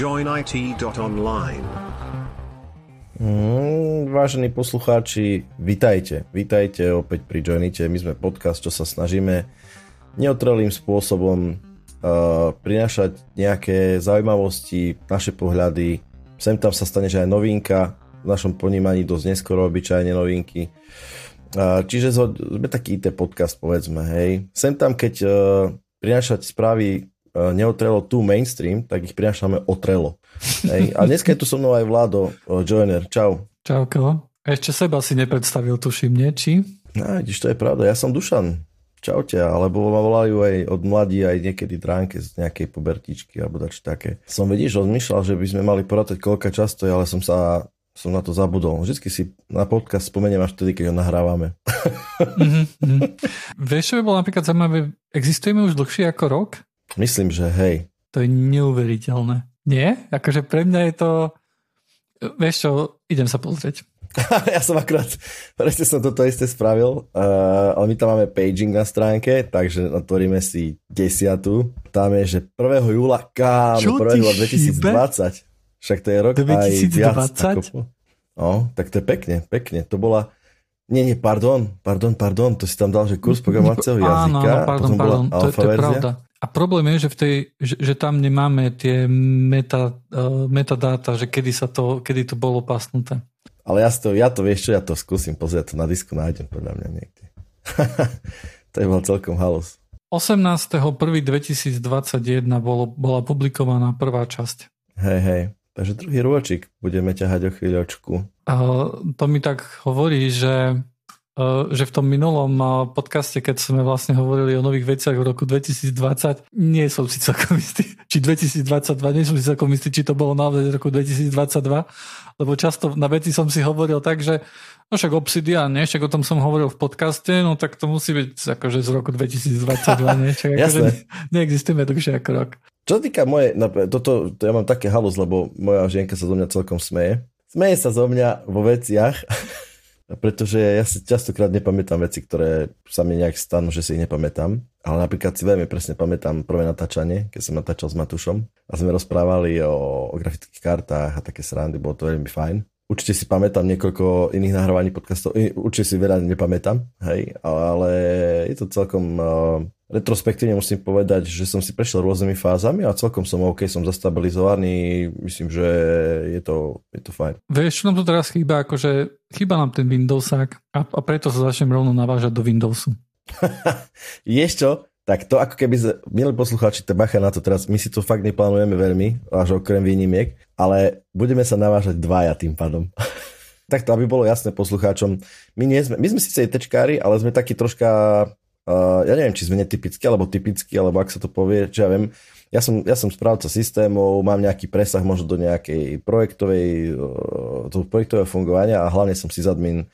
joinit.online. Mm, vážení poslucháči, vitajte. Vitajte opäť pri Joinite. My sme podcast, čo sa snažíme neotrelým spôsobom uh, prinášať nejaké zaujímavosti, naše pohľady. Sem tam sa stane, že aj novinka, v našom ponímaní dosť neskoro obyčajne novinky. Uh, čiže sme taký IT podcast, povedzme, hej. Sem tam, keď uh, prinášať správy neotrelo tu mainstream, tak ich prinášame otrelo. Hej. A dneska je tu so mnou aj Vlado uh, Joiner. Čau. Čauko. Ešte seba si nepredstavil, tuším, nie? Či? No, vidíš, to je pravda. Ja som Dušan. Čaute, alebo ma volajú aj od mladí, aj niekedy dránke z nejakej pobertičky alebo dač také. Som vidíš, rozmýšľal, že by sme mali porátať koľka často, ale som sa som na to zabudol. Vždycky si na podcast spomeniem až vtedy, keď ho nahrávame. mm-hmm. Vieš, čo by bolo napríklad zaujímavé? Existujeme už dlhšie ako rok? Myslím, že hej. To je neuveriteľné. Nie? Akože pre mňa je to... Vieš čo, idem sa pozrieť. ja som akurát, presne som toto isté spravil, uh, ale my tam máme paging na stránke, takže otvoríme si desiatu. Tam je, že 1. júla, kámo, 1. júla 2020. Však to je rok 2020? aj viac. Ako, no, tak to je pekne, pekne. To bola, nie, nie, pardon, pardon, pardon, to si tam dal, že kurz programovacieho jazyka. Áno, pardon, pardon, to, to je pravda. A problém je, že, v tej, že, že tam nemáme tie meta, uh, metadáta, že kedy, sa to, kedy to bolo pasnuté. Ale ja to, ja to vieš čo, ja to skúsim pozrieť, to na disku nájdem podľa mňa niekde. to je bol celkom halus. 18.1.2021 bolo, bola publikovaná prvá časť. Hej, hej. Takže druhý rôčik budeme ťahať o chvíľočku. Uh, to mi tak hovorí, že že v tom minulom eh, podcaste, keď sme vlastne hovorili o nových veciach v roku 2020, nie som si celkom istý, či 2022, nie som si celkom istý, či to bolo naozaj v roku 2022, lebo často na veci som si hovoril tak, že no však Obsidian, nie? však o tom som hovoril v podcaste, no tak to musí byť akože z roku 2022, nie? Však akože ne, neexistujeme dlhšie ako rok. Čo sa týka moje, toto, to ja mám také halus, lebo moja žienka sa zo mňa celkom smeje. Smeje sa zo mňa vo veciach, pretože ja si častokrát nepamätám veci, ktoré sa mi nejak stanú, že si ich nepamätám. Ale napríklad si veľmi presne pamätám prvé natáčanie, keď som natáčal s Matušom a sme rozprávali o, o grafických kartách a také srandy, bolo to veľmi fajn. Určite si pamätám niekoľko iných nahrávaní podcastov, určite si veľa nepamätám, hej, ale je to celkom uh, retrospektívne musím povedať, že som si prešiel rôznymi fázami a celkom som OK, som zastabilizovaný, myslím, že je to, je to fajn. Vieš, čo nám tu teraz chýba, akože chýba nám ten Windowsák a, a preto sa začnem rovno navážať do Windowsu. Ješ čo? Tak to ako keby, milí poslucháči, te bacha na to teraz, my si to fakt neplánujeme veľmi, až okrem výnimiek, ale budeme sa navážať dvaja tým pádom. Takto, aby bolo jasné poslucháčom, my, nie sme, my sme síce tečkári, ale sme takí troška, uh, ja neviem, či sme netypickí, alebo typickí, alebo ak sa to povie, čo ja viem, ja som, ja som správca systémov, mám nejaký presah možno do nejakej projektovej, uh, projektového fungovania a hlavne som si zadmin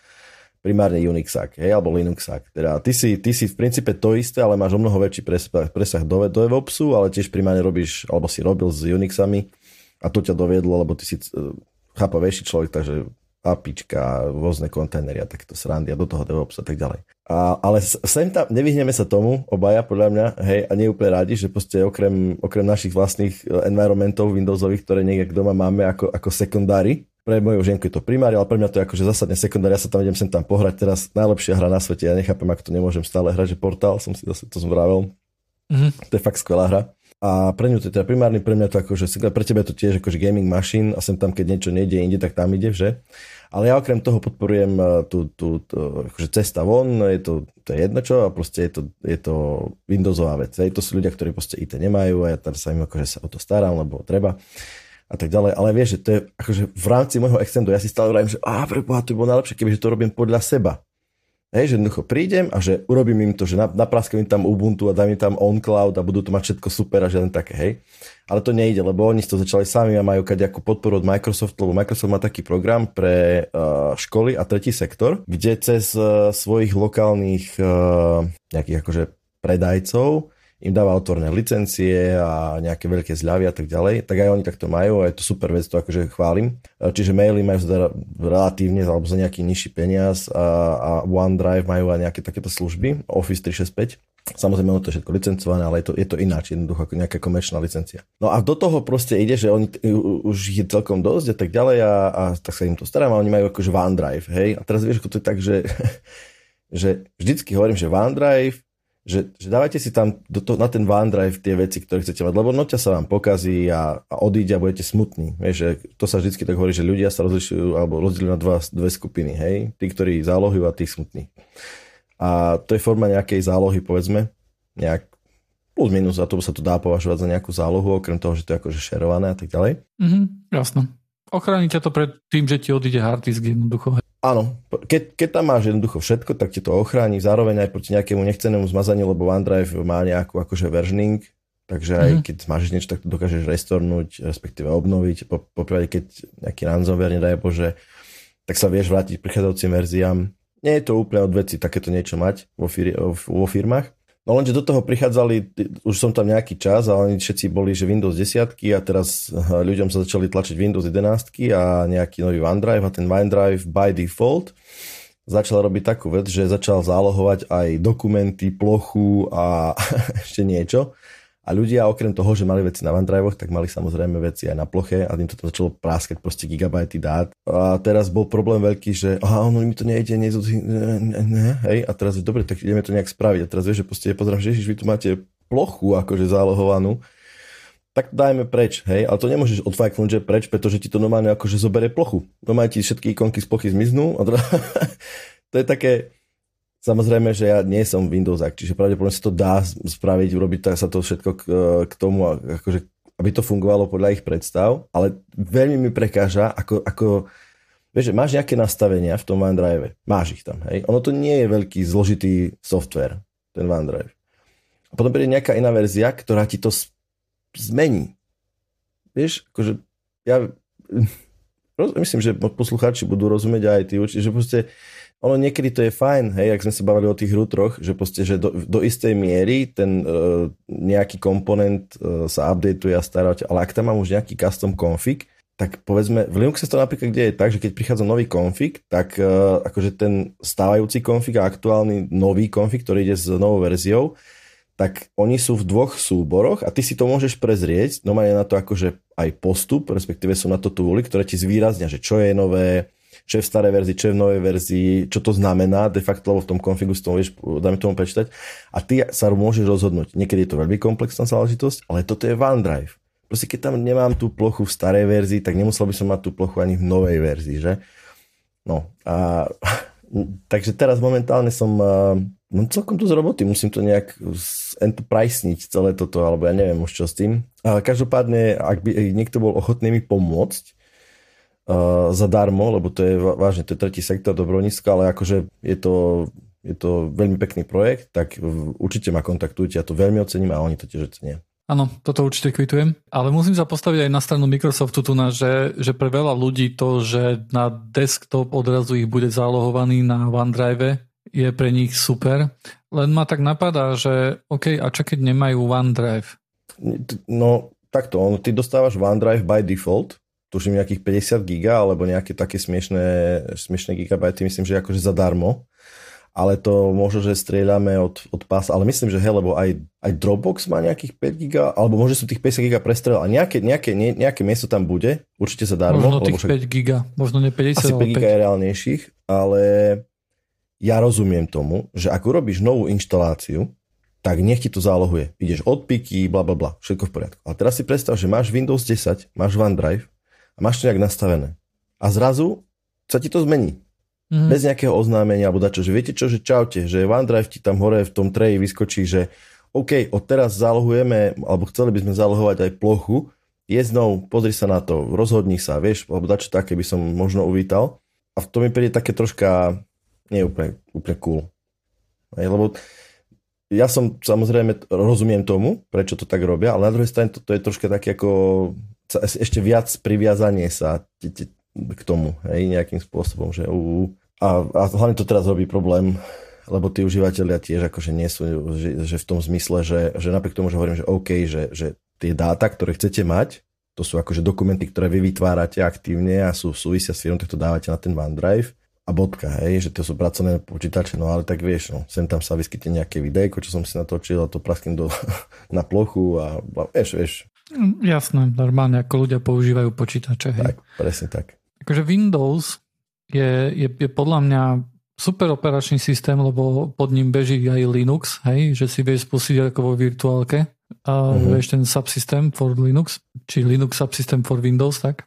primárne Unixák, hej, alebo Linuxák. Teda ty si, ty si v princípe to isté, ale máš o mnoho väčší presah, presah do, do DevOpsu, ale tiež primárne robíš, alebo si robil s Unixami a to ťa doviedlo, lebo ty si uh, chápavejší človek, takže apička, rôzne kontajnery a takéto srandy a do toho DevOps a tak ďalej. A, ale sem tam, nevyhneme sa tomu, obaja podľa mňa, hej, a nie úplne radi, že proste okrem, okrem našich vlastných e, environmentov Windowsových, ktoré niekde doma máme ako, ako sekundári, pre moju ženku je to primári, ale pre mňa to je akože zásadne sekundár, ja sa tam idem sem tam pohrať, teraz najlepšia hra na svete, ja nechápem, ako to nemôžem stále hrať, že portál, som si zase to zvravel. Mm-hmm. To je fakt skvelá hra. A pre ňu to je teda primárny, pre mňa to akože, pre teba to tiež akože gaming machine a sem tam, keď niečo nejde inde, tak tam ide, že? Ale ja okrem toho podporujem eh, tú, tú, tú akože cesta von, je to, to je jedno čo a proste je to, je to Windowsová vec. Hej, to sú ľudia, ktorí proste IT nemajú a ja teraz sa im akože sa o to starám, lebo treba a tak ďalej. Ale vieš, že to je akože v rámci môjho extendu, ja si stále hovorím, že a preboha, to by bolo najlepšie, keby to robím podľa seba. Hej, že jednoducho prídem a že urobím im to, že napraskam im tam Ubuntu a dám im tam OnCloud a budú to mať všetko super a žiadne také, hej. Ale to nejde, lebo oni to začali sami a majú kaďakú podporu od Microsoftu, lebo Microsoft má taký program pre uh, školy a tretí sektor, kde cez uh, svojich lokálnych uh, nejakých akože predajcov im dáva otvorné licencie a nejaké veľké zľavy a tak ďalej, tak aj oni takto majú a je to super vec, to akože chválim. Čiže maily majú za relatívne alebo za nejaký nižší peniaz a, a OneDrive majú aj nejaké takéto služby, Office 365. Samozrejme, ono to je všetko licencované, ale je to, je to ináč, jednoducho ako nejaká komerčná licencia. No a do toho proste ide, že oni už je celkom dosť a tak ďalej a, a tak sa im to starám a oni majú akože OneDrive, hej. A teraz vieš, ako to je tak, že, že vždycky hovorím, že OneDrive že, že dávajte si tam do to, na ten OneDrive tie veci, ktoré chcete mať, lebo noťa sa vám pokazí a, a odíde a budete smutní. Vieš, že to sa vždy tak hovorí, že ľudia sa rozlišujú alebo rozdelujú na dva, dve skupiny, hej? Tí, ktorí zálohujú a tí smutní. A to je forma nejakej zálohy, povedzme, nejak plus minus, a to sa to dá považovať za nejakú zálohu, okrem toho, že to je akože šerované a tak ďalej. Mhm, jasno. Ochránite to pred tým, že ti odíde hard disk jednoducho. Áno, keď, keď tam máš jednoducho všetko, tak ti to ochráni zároveň aj proti nejakému nechcenému zmazaniu, lebo OneDrive má nejakú akože versioning, takže aj mm-hmm. keď máš niečo, tak to dokážeš restornúť, respektíve obnoviť, po, po keď nejaký ransomware, nedaj Bože, tak sa vieš vrátiť prichádzajúcim verziám. Nie je to úplne od veci takéto niečo mať vo, fir- vo firmách, No lenže do toho prichádzali, už som tam nejaký čas a oni všetci boli, že Windows 10 a teraz eh, ľuďom sa začali tlačiť Windows 11 a nejaký nový OneDrive a ten OneDrive by default začal robiť takú vec, že začal zálohovať aj dokumenty, plochu a ešte niečo. A ľudia okrem toho, že mali veci na OneDrive, tak mali samozrejme veci aj na ploche a tým to začalo práskať proste gigabajty dát. A teraz bol problém veľký, že aha, ono mi to nejde, nejde, ne, ne, ne, hej, a teraz dobre, tak ideme to nejak spraviť. A teraz vieš, že proste pozrám, že vy tu máte plochu akože zálohovanú, tak dajme preč, hej, ale to nemôžeš odfajknúť, že preč, pretože ti to normálne akože zoberie plochu. Normálne ti všetky ikonky z plochy zmiznú a teda, to je také, Samozrejme, že ja nie som Windowsák, čiže pravdepodobne sa to dá spraviť, urobiť sa to všetko k, k tomu, akože, aby to fungovalo podľa ich predstav, ale veľmi mi prekáža, ako, ako vieš, máš nejaké nastavenia v tom OneDrive, máš ich tam, hej. Ono to nie je veľký zložitý software, ten OneDrive. A potom príde nejaká iná verzia, ktorá ti to zmení. Vieš, akože ja myslím, že poslucháči budú rozumieť aj ty, že proste ono niekedy to je fajn, hej, ak sme sa bavili o tých routeroch, že proste, že do, do istej miery ten uh, nejaký komponent uh, sa updateuje a stará, ale ak tam mám už nejaký custom config, tak povedzme, v Linuxe to napríklad kde je tak, že keď prichádza nový config, tak uh, akože ten stávajúci config a aktuálny nový config, ktorý ide s novou verziou, tak oni sú v dvoch súboroch a ty si to môžeš prezrieť, no na to akože aj postup, respektíve sú na to tooly, ktoré ti zvýraznia, že čo je nové, čo je v starej verzii, čo je v novej verzii, čo to znamená de facto, lebo v tom konfigu si to vieš, dáme tomu prečítať. A ty sa môžeš rozhodnúť. Niekedy je to veľmi komplexná záležitosť, ale toto je OneDrive. Proste keď tam nemám tú plochu v starej verzii, tak nemusel by som mať tú plochu ani v novej verzii, že? No a takže teraz momentálne som mám celkom tu z roboty, musím to nejak enterpriseniť celé toto, alebo ja neviem už čo s tým. Každopádne, ak by niekto bol ochotný mi pomôcť, uh, zadarmo, lebo to je vážne, to je tretí sektor dobrovoľníctva, ale akože je to, je to veľmi pekný projekt, tak určite ma kontaktujte, ja to veľmi ocením a oni to tiež ocenia. Áno, toto určite kvitujem, ale musím sa postaviť aj na stranu Microsoftu tu na, že, že pre veľa ľudí to, že na desktop odrazu ich bude zálohovaný na OneDrive je pre nich super. Len ma tak napadá, že OK, a čo keď nemajú OneDrive? No takto, ty dostávaš OneDrive by default, tuším nejakých 50 giga alebo nejaké také smiešné, smiešné gigabajty, myslím, že akože zadarmo. Ale to možno, že strieľame od, od pása, ale myslím, že hej, lebo aj, aj Dropbox má nejakých 5 giga, alebo možno sú tých 50 giga prestrel, a nejaké, nejaké, ne, nejaké miesto tam bude, určite zadarmo. Možno tých však, 5 giga, možno ne 50, Asi 5 giga 5. je reálnejších, ale ja rozumiem tomu, že ak urobíš novú inštaláciu, tak nech ti to zálohuje. Ideš od piky, bla bla bla, všetko v poriadku. A teraz si predstav, že máš Windows 10, máš OneDrive a máš to nejak nastavené. A zrazu sa ti to zmení. Mm-hmm. Bez nejakého oznámenia alebo dačo, že viete čo, že čaute, že OneDrive ti tam hore v tom treji vyskočí, že OK, od teraz zálohujeme, alebo chceli by sme zálohovať aj plochu, je znou, pozri sa na to, rozhodni sa, vieš, alebo dačo také by som možno uvítal. A v tom mi príde také troška, nie úplne, úplne cool. Hej, lebo ja som samozrejme rozumiem tomu, prečo to tak robia, ale na druhej strane to, to je troška také ako ešte viac priviazanie sa k tomu, hej, nejakým spôsobom, že uh, a, a hlavne to teraz robí problém lebo tí užívateľia tiež akože nie sú, že, že v tom zmysle, že, že napriek tomu, že hovorím, že OK, že, že tie dáta, ktoré chcete mať, to sú akože dokumenty, ktoré vy vytvárate aktívne a sú súvisia s firmou, tak to dávate na ten OneDrive a bodka, hej, že to sú pracovné počítače, no ale tak vieš, no, sem tam sa vyskytne nejaké videjko, čo som si natočil a to prasknem do, na plochu a vieš, vieš. Jasné, normálne, ako ľudia používajú počítače, hej. Tak, presne tak. Akože Windows je, je, je podľa mňa super operačný systém, lebo pod ním beží aj Linux, hej, že si vieš spustiť ako vo virtuálke. A uh-huh. vieš ten subsystem for Linux, či Linux subsystem for Windows, tak.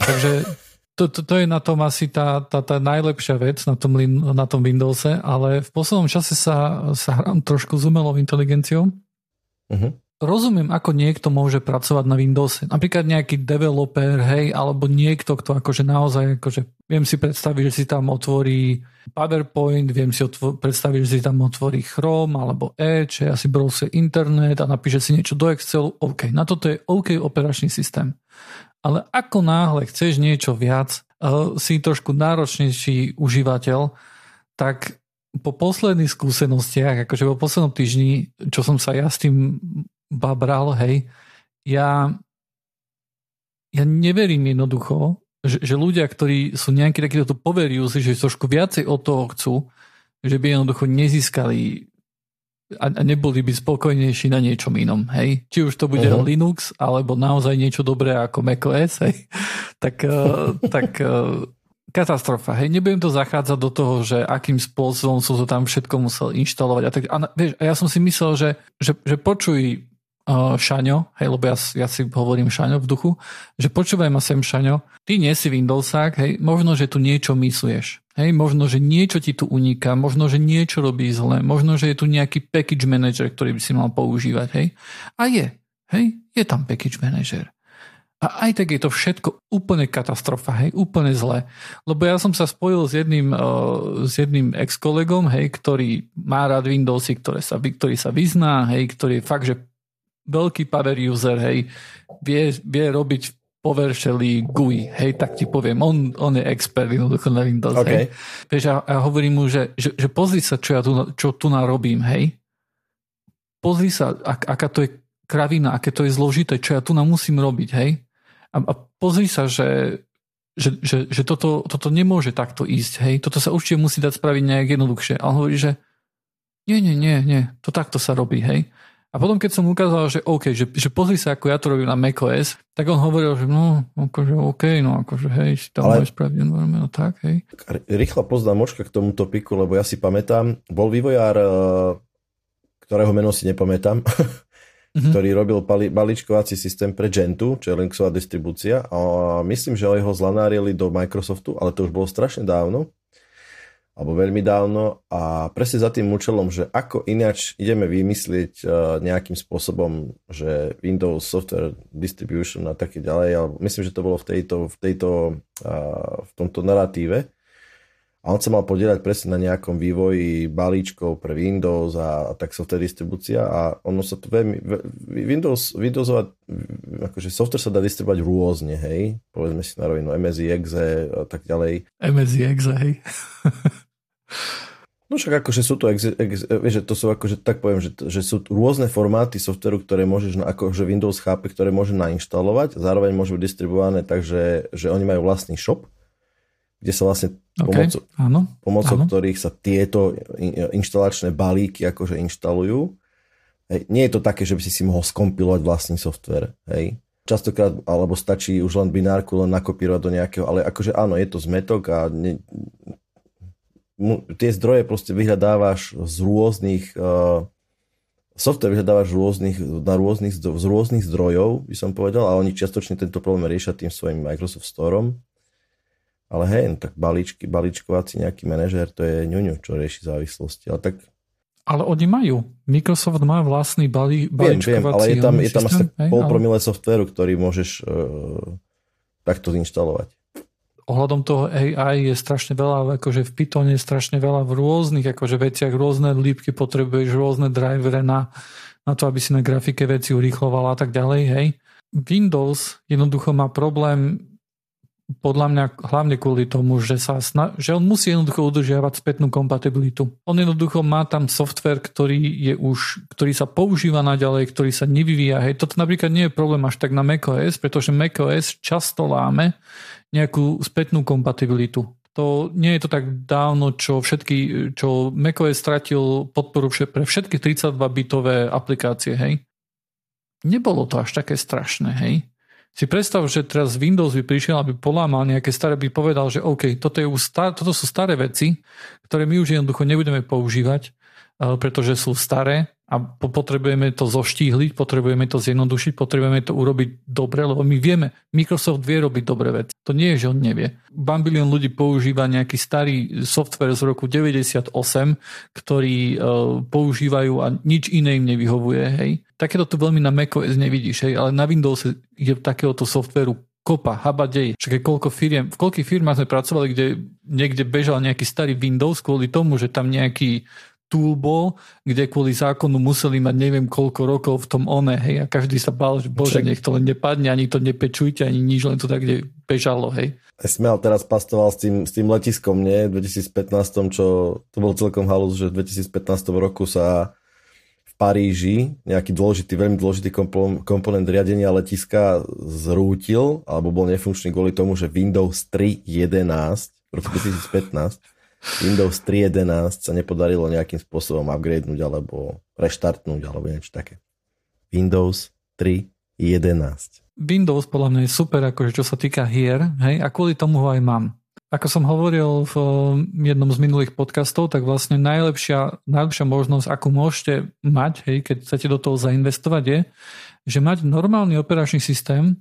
Takže to, to, to je na tom asi tá, tá, tá najlepšia vec na tom, na tom Windowse, ale v poslednom čase sa, sa hrám trošku s umelou inteligenciou. Uh-huh rozumiem, ako niekto môže pracovať na Windowse. Napríklad nejaký developer, hej, alebo niekto, kto akože naozaj, akože viem si predstaviť, že si tam otvorí PowerPoint, viem si otvo- predstaviť, že si tam otvorí Chrome alebo Edge, asi browse internet a napíše si niečo do Excelu. OK, na toto je OK operačný systém. Ale ako náhle chceš niečo viac, uh, si trošku náročnejší užívateľ, tak po posledných skúsenostiach, akože po poslednom týždni, čo som sa ja s tým babral, hej, ja, ja neverím jednoducho, že, že ľudia, ktorí sú nejakí takíto si, že trošku viacej od toho chcú, že by jednoducho nezískali a, a neboli by spokojnejší na niečom inom, hej. Či už to bude uh-huh. Linux, alebo naozaj niečo dobré ako macOS, hej. Tak, uh, tak uh, katastrofa, hej. Nebudem to zachádzať do toho, že akým spôsobom som to tam všetko musel inštalovať a tak. A, vieš, a ja som si myslel, že, že, že počuj, uh, Šaňo, hej, lebo ja, ja si hovorím Šaňo v duchu, že počúvaj ma sem Šaňo, ty nie si Windowsák, hej, možno, že tu niečo mysluješ. Hej, možno, že niečo ti tu uniká, možno, že niečo robí zle, možno, že je tu nejaký package manager, ktorý by si mal používať, hej. A je, hej, je tam package manager. A aj tak je to všetko úplne katastrofa, hej, úplne zle. Lebo ja som sa spojil s jedným, uh, s jedným ex-kolegom, hej, ktorý má rád Windowsy, ktoré sa, ktorý sa vyzná, hej, ktorý je fakt, že veľký power user, hej, vie, vie robiť PowerShelly GUI, hej, tak ti poviem, on, on je expert jednoducho na Windows, okay. hej. Vieš, a, a hovorím mu, že, že, že pozri sa, čo ja tu, čo tu narobím, hej. Pozri sa, ak, aká to je kravina, aké to je zložité, čo ja tu na musím robiť, hej. A, a pozri sa, že, že, že, že toto, toto nemôže takto ísť, hej. Toto sa určite musí dať spraviť nejak jednoduchšie. A on hovorí, že nie, nie, nie, nie, to takto sa robí, hej. A potom, keď som ukázal, že OK, že, že pozri sa, ako ja to robím na macOS, tak on hovoril, že no, akože OK, no akože hej, si tam Ale... spraviť environment, no tak, hej. Rýchla poznámočka k tomuto piku, lebo ja si pamätám, bol vývojár, eh, ktorého meno si nepamätám, mm-hmm. ktorý robil balíčkovací systém pre Gentu, čo je Linuxová distribúcia a myslím, že ho zlanárili do Microsoftu, ale to už bolo strašne dávno alebo veľmi dávno a presne za tým účelom, že ako ináč ideme vymyslieť uh, nejakým spôsobom, že Windows Software Distribution a také ďalej, ale myslím, že to bolo v, tejto, v, tejto, uh, v tomto narratíve. A on sa mal podielať presne na nejakom vývoji balíčkov pre Windows a, a tak software distribúcia a ono sa to veľmi... Windows, Windowsová, akože software sa dá distribuovať rôzne, hej? Povedzme si na rovinu MSI, Exe a tak ďalej. MSI, Exe, hej. No však akože sú to, ex, ex, vieš, že to sú akože, tak poviem, že, že sú rôzne formáty softveru, ktoré môžeš, akože Windows chápe, ktoré môže nainštalovať, zároveň môžu byť distribuované tak, že, že oni majú vlastný shop, kde sa vlastne okay. pomocou, áno, pomocou áno. ktorých sa tieto inštalačné balíky akože inštalujú. Hej. Nie je to také, že by si si mohol skompilovať vlastný software. Hej. Častokrát, alebo stačí už len binárku len nakopírovať do nejakého, ale akože áno, je to zmetok a ne, tie zdroje proste vyhľadávaš z rôznych uh, software vyhľadávaš rôznych, na rôznych, z rôznych zdrojov, by som povedal, a oni čiastočne tento problém riešia tým svojim Microsoft Storeom. Ale hej, no tak balíčky, balíčkovací nejaký manažer, to je ňuňu, čo rieši závislosti. Ale tak ale oni majú. Microsoft má vlastný balí, balíčkovací viem, viem, ale je tam, je tam asi hej, pol promile ale... softveru, ktorý môžeš uh, takto zinštalovať ohľadom toho AI je strašne veľa, akože v Pythone je strašne veľa v rôznych akože veciach, rôzne lípky potrebuješ, rôzne drivere na, na to, aby si na grafike veci urýchlovala a tak ďalej, hej. Windows jednoducho má problém podľa mňa hlavne kvôli tomu, že, sa sna- že on musí jednoducho udržiavať spätnú kompatibilitu. On jednoducho má tam software, ktorý je už, ktorý sa používa naďalej, ktorý sa nevyvíja. Hej, toto napríklad nie je problém až tak na macOS, pretože macOS často láme nejakú spätnú kompatibilitu. To nie je to tak dávno, čo všetky, čo macOS stratil podporu pre všetky 32-bitové aplikácie, hej. Nebolo to až také strašné, hej si predstav, že teraz Windows by prišiel, aby polámal nejaké staré, by povedal, že OK, toto, je star, toto sú staré veci, ktoré my už jednoducho nebudeme používať, eh, pretože sú staré a potrebujeme to zoštíhliť, potrebujeme to zjednodušiť, potrebujeme to urobiť dobre, lebo my vieme, Microsoft vie robiť dobré veci. To nie je, že on nevie. Bambilion ľudí používa nejaký starý software z roku 98, ktorý uh, používajú a nič iné im nevyhovuje, hej. Takéto tu veľmi na macOS nevidíš, hej, ale na Windows je takéhoto softveru kopa, habadej. Však koľko firiem, v koľkých firmách sme pracovali, kde niekde bežal nejaký starý Windows kvôli tomu, že tam nejaký tool bol, kde kvôli zákonu museli mať neviem koľko rokov v tom one, hej, a každý sa bál, že bože, nech to len nepadne, ani to nepečujte, ani nič, len to tak, kde bežalo, hej. Smel teraz pastoval s tým, s tým letiskom, nie? V 2015, čo to bol celkom halus, že v 2015 roku sa v Paríži nejaký dôležitý, veľmi dôležitý komponent riadenia letiska zrútil, alebo bol nefunkčný kvôli tomu, že Windows 3.11 v roku 2015 Windows 3.11 sa nepodarilo nejakým spôsobom upgradenúť alebo reštartnúť alebo niečo také. Windows 3.11. Windows podľa mňa je super, akože čo sa týka hier, hej, a kvôli tomu ho aj mám. Ako som hovoril v jednom z minulých podcastov, tak vlastne najlepšia, najlepšia možnosť, akú môžete mať, hej, keď chcete do toho zainvestovať, je, že mať normálny operačný systém,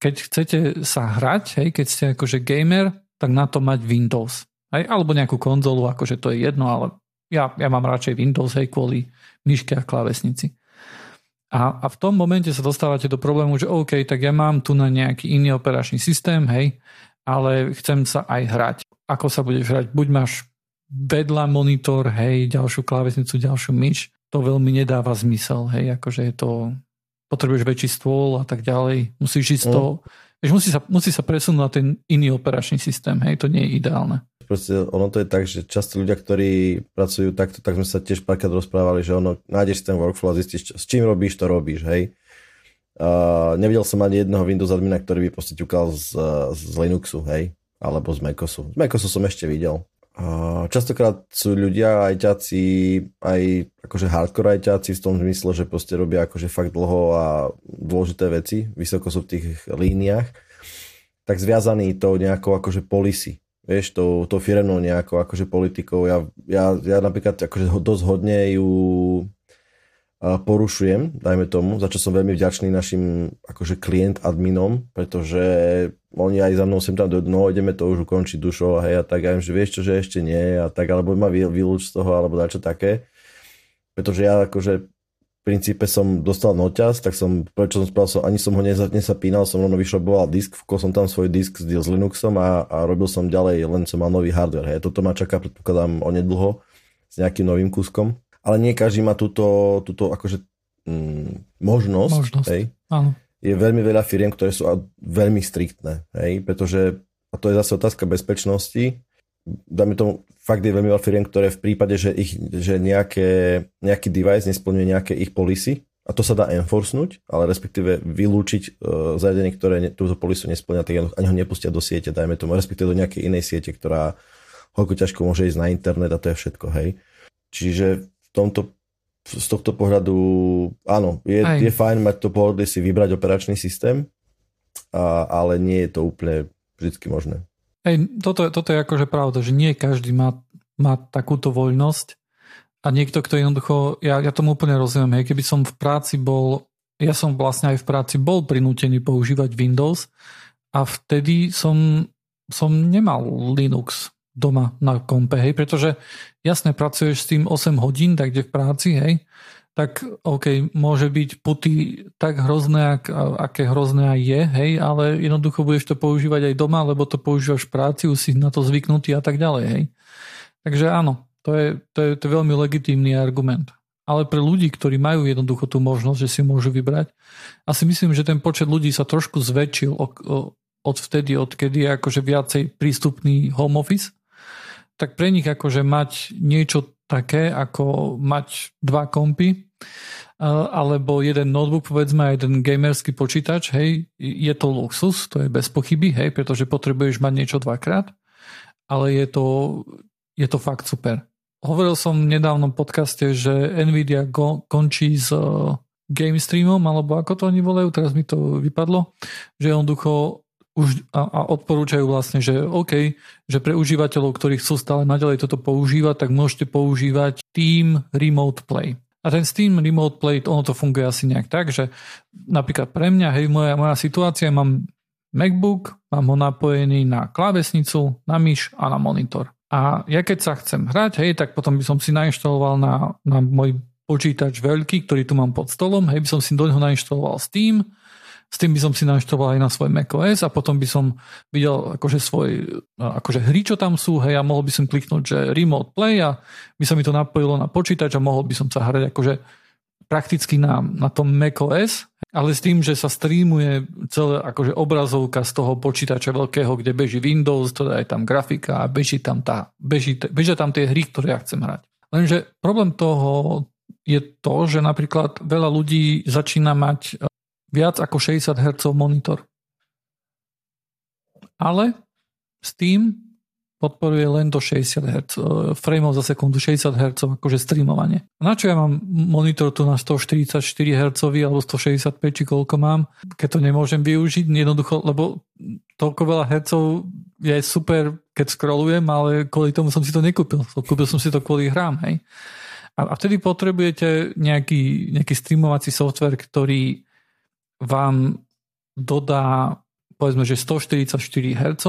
keď chcete sa hrať, hej, keď ste akože gamer, tak na to mať Windows. Hej, alebo nejakú konzolu, akože to je jedno, ale ja, ja mám radšej Windows hej, kvôli myške a klávesnici. A, a v tom momente sa dostávate do problému, že OK, tak ja mám tu na nejaký iný operačný systém, hej, ale chcem sa aj hrať. Ako sa budeš hrať? Buď máš vedľa monitor, hej, ďalšiu klávesnicu, ďalšiu myš, to veľmi nedáva zmysel, hej, akože je to, potrebuješ väčší stôl a tak ďalej, musíš ísť mm. to, vieš, musí sa, musí sa presunúť na ten iný operačný systém, hej, to nie je ideálne proste ono to je tak, že často ľudia, ktorí pracujú takto, tak sme sa tiež párkrát rozprávali, že ono, nájdeš ten workflow a zistíš, s čím robíš, to robíš, hej. Uh, nevidel som ani jedného Windows admina, ktorý by proste ťukal z, z Linuxu, hej, alebo z Macosu. Z Macosu som ešte videl. Uh, častokrát sú ľudia ajťáci, aj akože hardcore ajťáci v tom zmysle, že proste robia akože fakt dlho a dôležité veci, vysoko sú v tých líniách, tak zviazaný to nejakou akože policy vieš, tou, tou firemnou nejakou akože politikou. Ja, ja, ja napríklad akože dosť hodne ju porušujem, dajme tomu, za čo som veľmi vďačný našim akože klient adminom, pretože oni aj za mnou sem tam do no ideme to už ukončiť dušou a hej a tak, ja im, že vieš čo, že ešte nie a tak, alebo ma vylúč z toho, alebo dačo také. Pretože ja akože princípe som dostal noťaz, tak som, prečo som spravil, som, ani som ho nesapínal, som rovno vyšroboval disk, vkol som tam svoj disk s, s Linuxom a, a robil som ďalej, len som mal nový hardware. Hej. Toto ma čaká, predpokladám, onedlho s nejakým novým kúskom. Ale nie každý má túto, túto akože, mm, možnosť. možnosť. Hej. Áno. Je veľmi veľa firiem, ktoré sú veľmi striktné, hej, pretože, a to je zase otázka bezpečnosti, dáme tomu, fakt je veľmi veľa firiem, ktoré v prípade, že, ich, že nejaké, nejaký device nesplňuje nejaké ich policy, a to sa dá enforcenúť, ale respektíve vylúčiť uh, zariadenie, ktoré ne, túto polisu nesplňa, tak ani ho nepustia do siete, dajme tomu, respektíve do nejakej inej siete, ktorá hoľko ťažko môže ísť na internet a to je všetko, hej. Čiže v tomto, z tohto pohľadu, áno, je, je fajn mať to pohodlie si vybrať operačný systém, a, ale nie je to úplne vždy možné. Hej, toto, toto je akože pravda, že nie každý má, má takúto voľnosť a niekto, kto jednoducho, ja, ja tomu úplne rozumiem, hej, keby som v práci bol, ja som vlastne aj v práci bol prinútený používať Windows a vtedy som, som nemal Linux doma na kompe, hej, pretože jasne pracuješ s tým 8 hodín, tak kde v práci, hej, tak OK, môže byť puty tak hrozné, ak, aké hrozné aj je, hej, ale jednoducho budeš to používať aj doma, lebo to používaš v práci, už si na to zvyknutý a tak ďalej, hej. Takže áno, to je, to je, to je veľmi legitímny argument. Ale pre ľudí, ktorí majú jednoducho tú možnosť, že si môžu vybrať, asi myslím, že ten počet ľudí sa trošku zväčšil o, o, od vtedy, odkedy je akože viacej prístupný home office, tak pre nich akože mať niečo také, ako mať dva kompy, alebo jeden notebook, povedzme, jeden gamerský počítač, hej, je to luxus, to je bez pochyby, hej, pretože potrebuješ mať niečo dvakrát, ale je to, je to fakt super. Hovoril som v nedávnom podcaste, že Nvidia go, končí s uh, game streamom, alebo ako to oni volajú, teraz mi to vypadlo, že jednoducho už a, a odporúčajú vlastne, že OK, že pre užívateľov, ktorí chcú stále naďalej toto používať, tak môžete používať Team Remote Play. A ten Steam Remote Play, ono to funguje asi nejak tak, že napríklad pre mňa, hej, moja, moja situácia, mám MacBook, mám ho napojený na klávesnicu, na myš a na monitor. A ja keď sa chcem hrať, hej, tak potom by som si nainštaloval na, na môj počítač veľký, ktorý tu mám pod stolom, hej, by som si do neho nainštaloval Steam, s tým by som si nainštaloval aj na svoj macOS a potom by som videl akože svoj, akože hry, čo tam sú, hej, a mohol by som kliknúť, že remote play a by sa mi to napojilo na počítač a mohol by som sa hrať akože prakticky na, na tom macOS, ale s tým, že sa streamuje celá akože obrazovka z toho počítača veľkého, kde beží Windows, teda je tam grafika a beží tam tá, beží, bežia tam tie hry, ktoré ja chcem hrať. Lenže problém toho je to, že napríklad veľa ľudí začína mať viac ako 60 Hz monitor. Ale Steam podporuje len do 60 Hz, frameov za sekundu, 60 Hz akože streamovanie. Na čo ja mám monitor tu na 144 Hz alebo 165 či koľko mám, keď to nemôžem využiť jednoducho, lebo toľko veľa hercov je super, keď scrollujem, ale kvôli tomu som si to nekúpil. Kúpil som si to kvôli hrám, hej. A vtedy potrebujete nejaký, nejaký streamovací software, ktorý vám dodá povedzme, že 144 Hz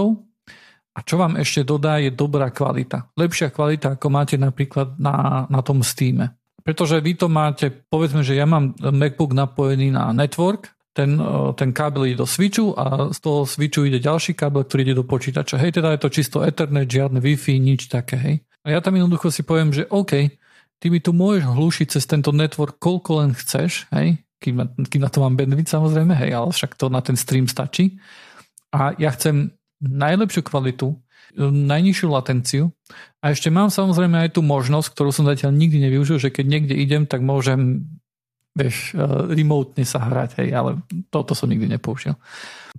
a čo vám ešte dodá je dobrá kvalita. Lepšia kvalita, ako máte napríklad na, na tom Steam. Pretože vy to máte, povedzme, že ja mám MacBook napojený na network, ten, ten kábel ide do switchu a z toho switchu ide ďalší kábel, ktorý ide do počítača. Hej, teda je to čisto Ethernet, žiadne Wi-Fi, nič také, hej. A ja tam jednoducho si poviem, že OK, ty mi tu môžeš hlušiť cez tento network koľko len chceš, hej, kým, kým na to mám bandwidth samozrejme, hej, ale však to na ten stream stačí. A ja chcem najlepšiu kvalitu, najnižšiu latenciu a ešte mám samozrejme aj tú možnosť, ktorú som zatiaľ nikdy nevyužil, že keď niekde idem, tak môžem vieš, remotne sa hrať, hej, ale toto som nikdy nepoužil.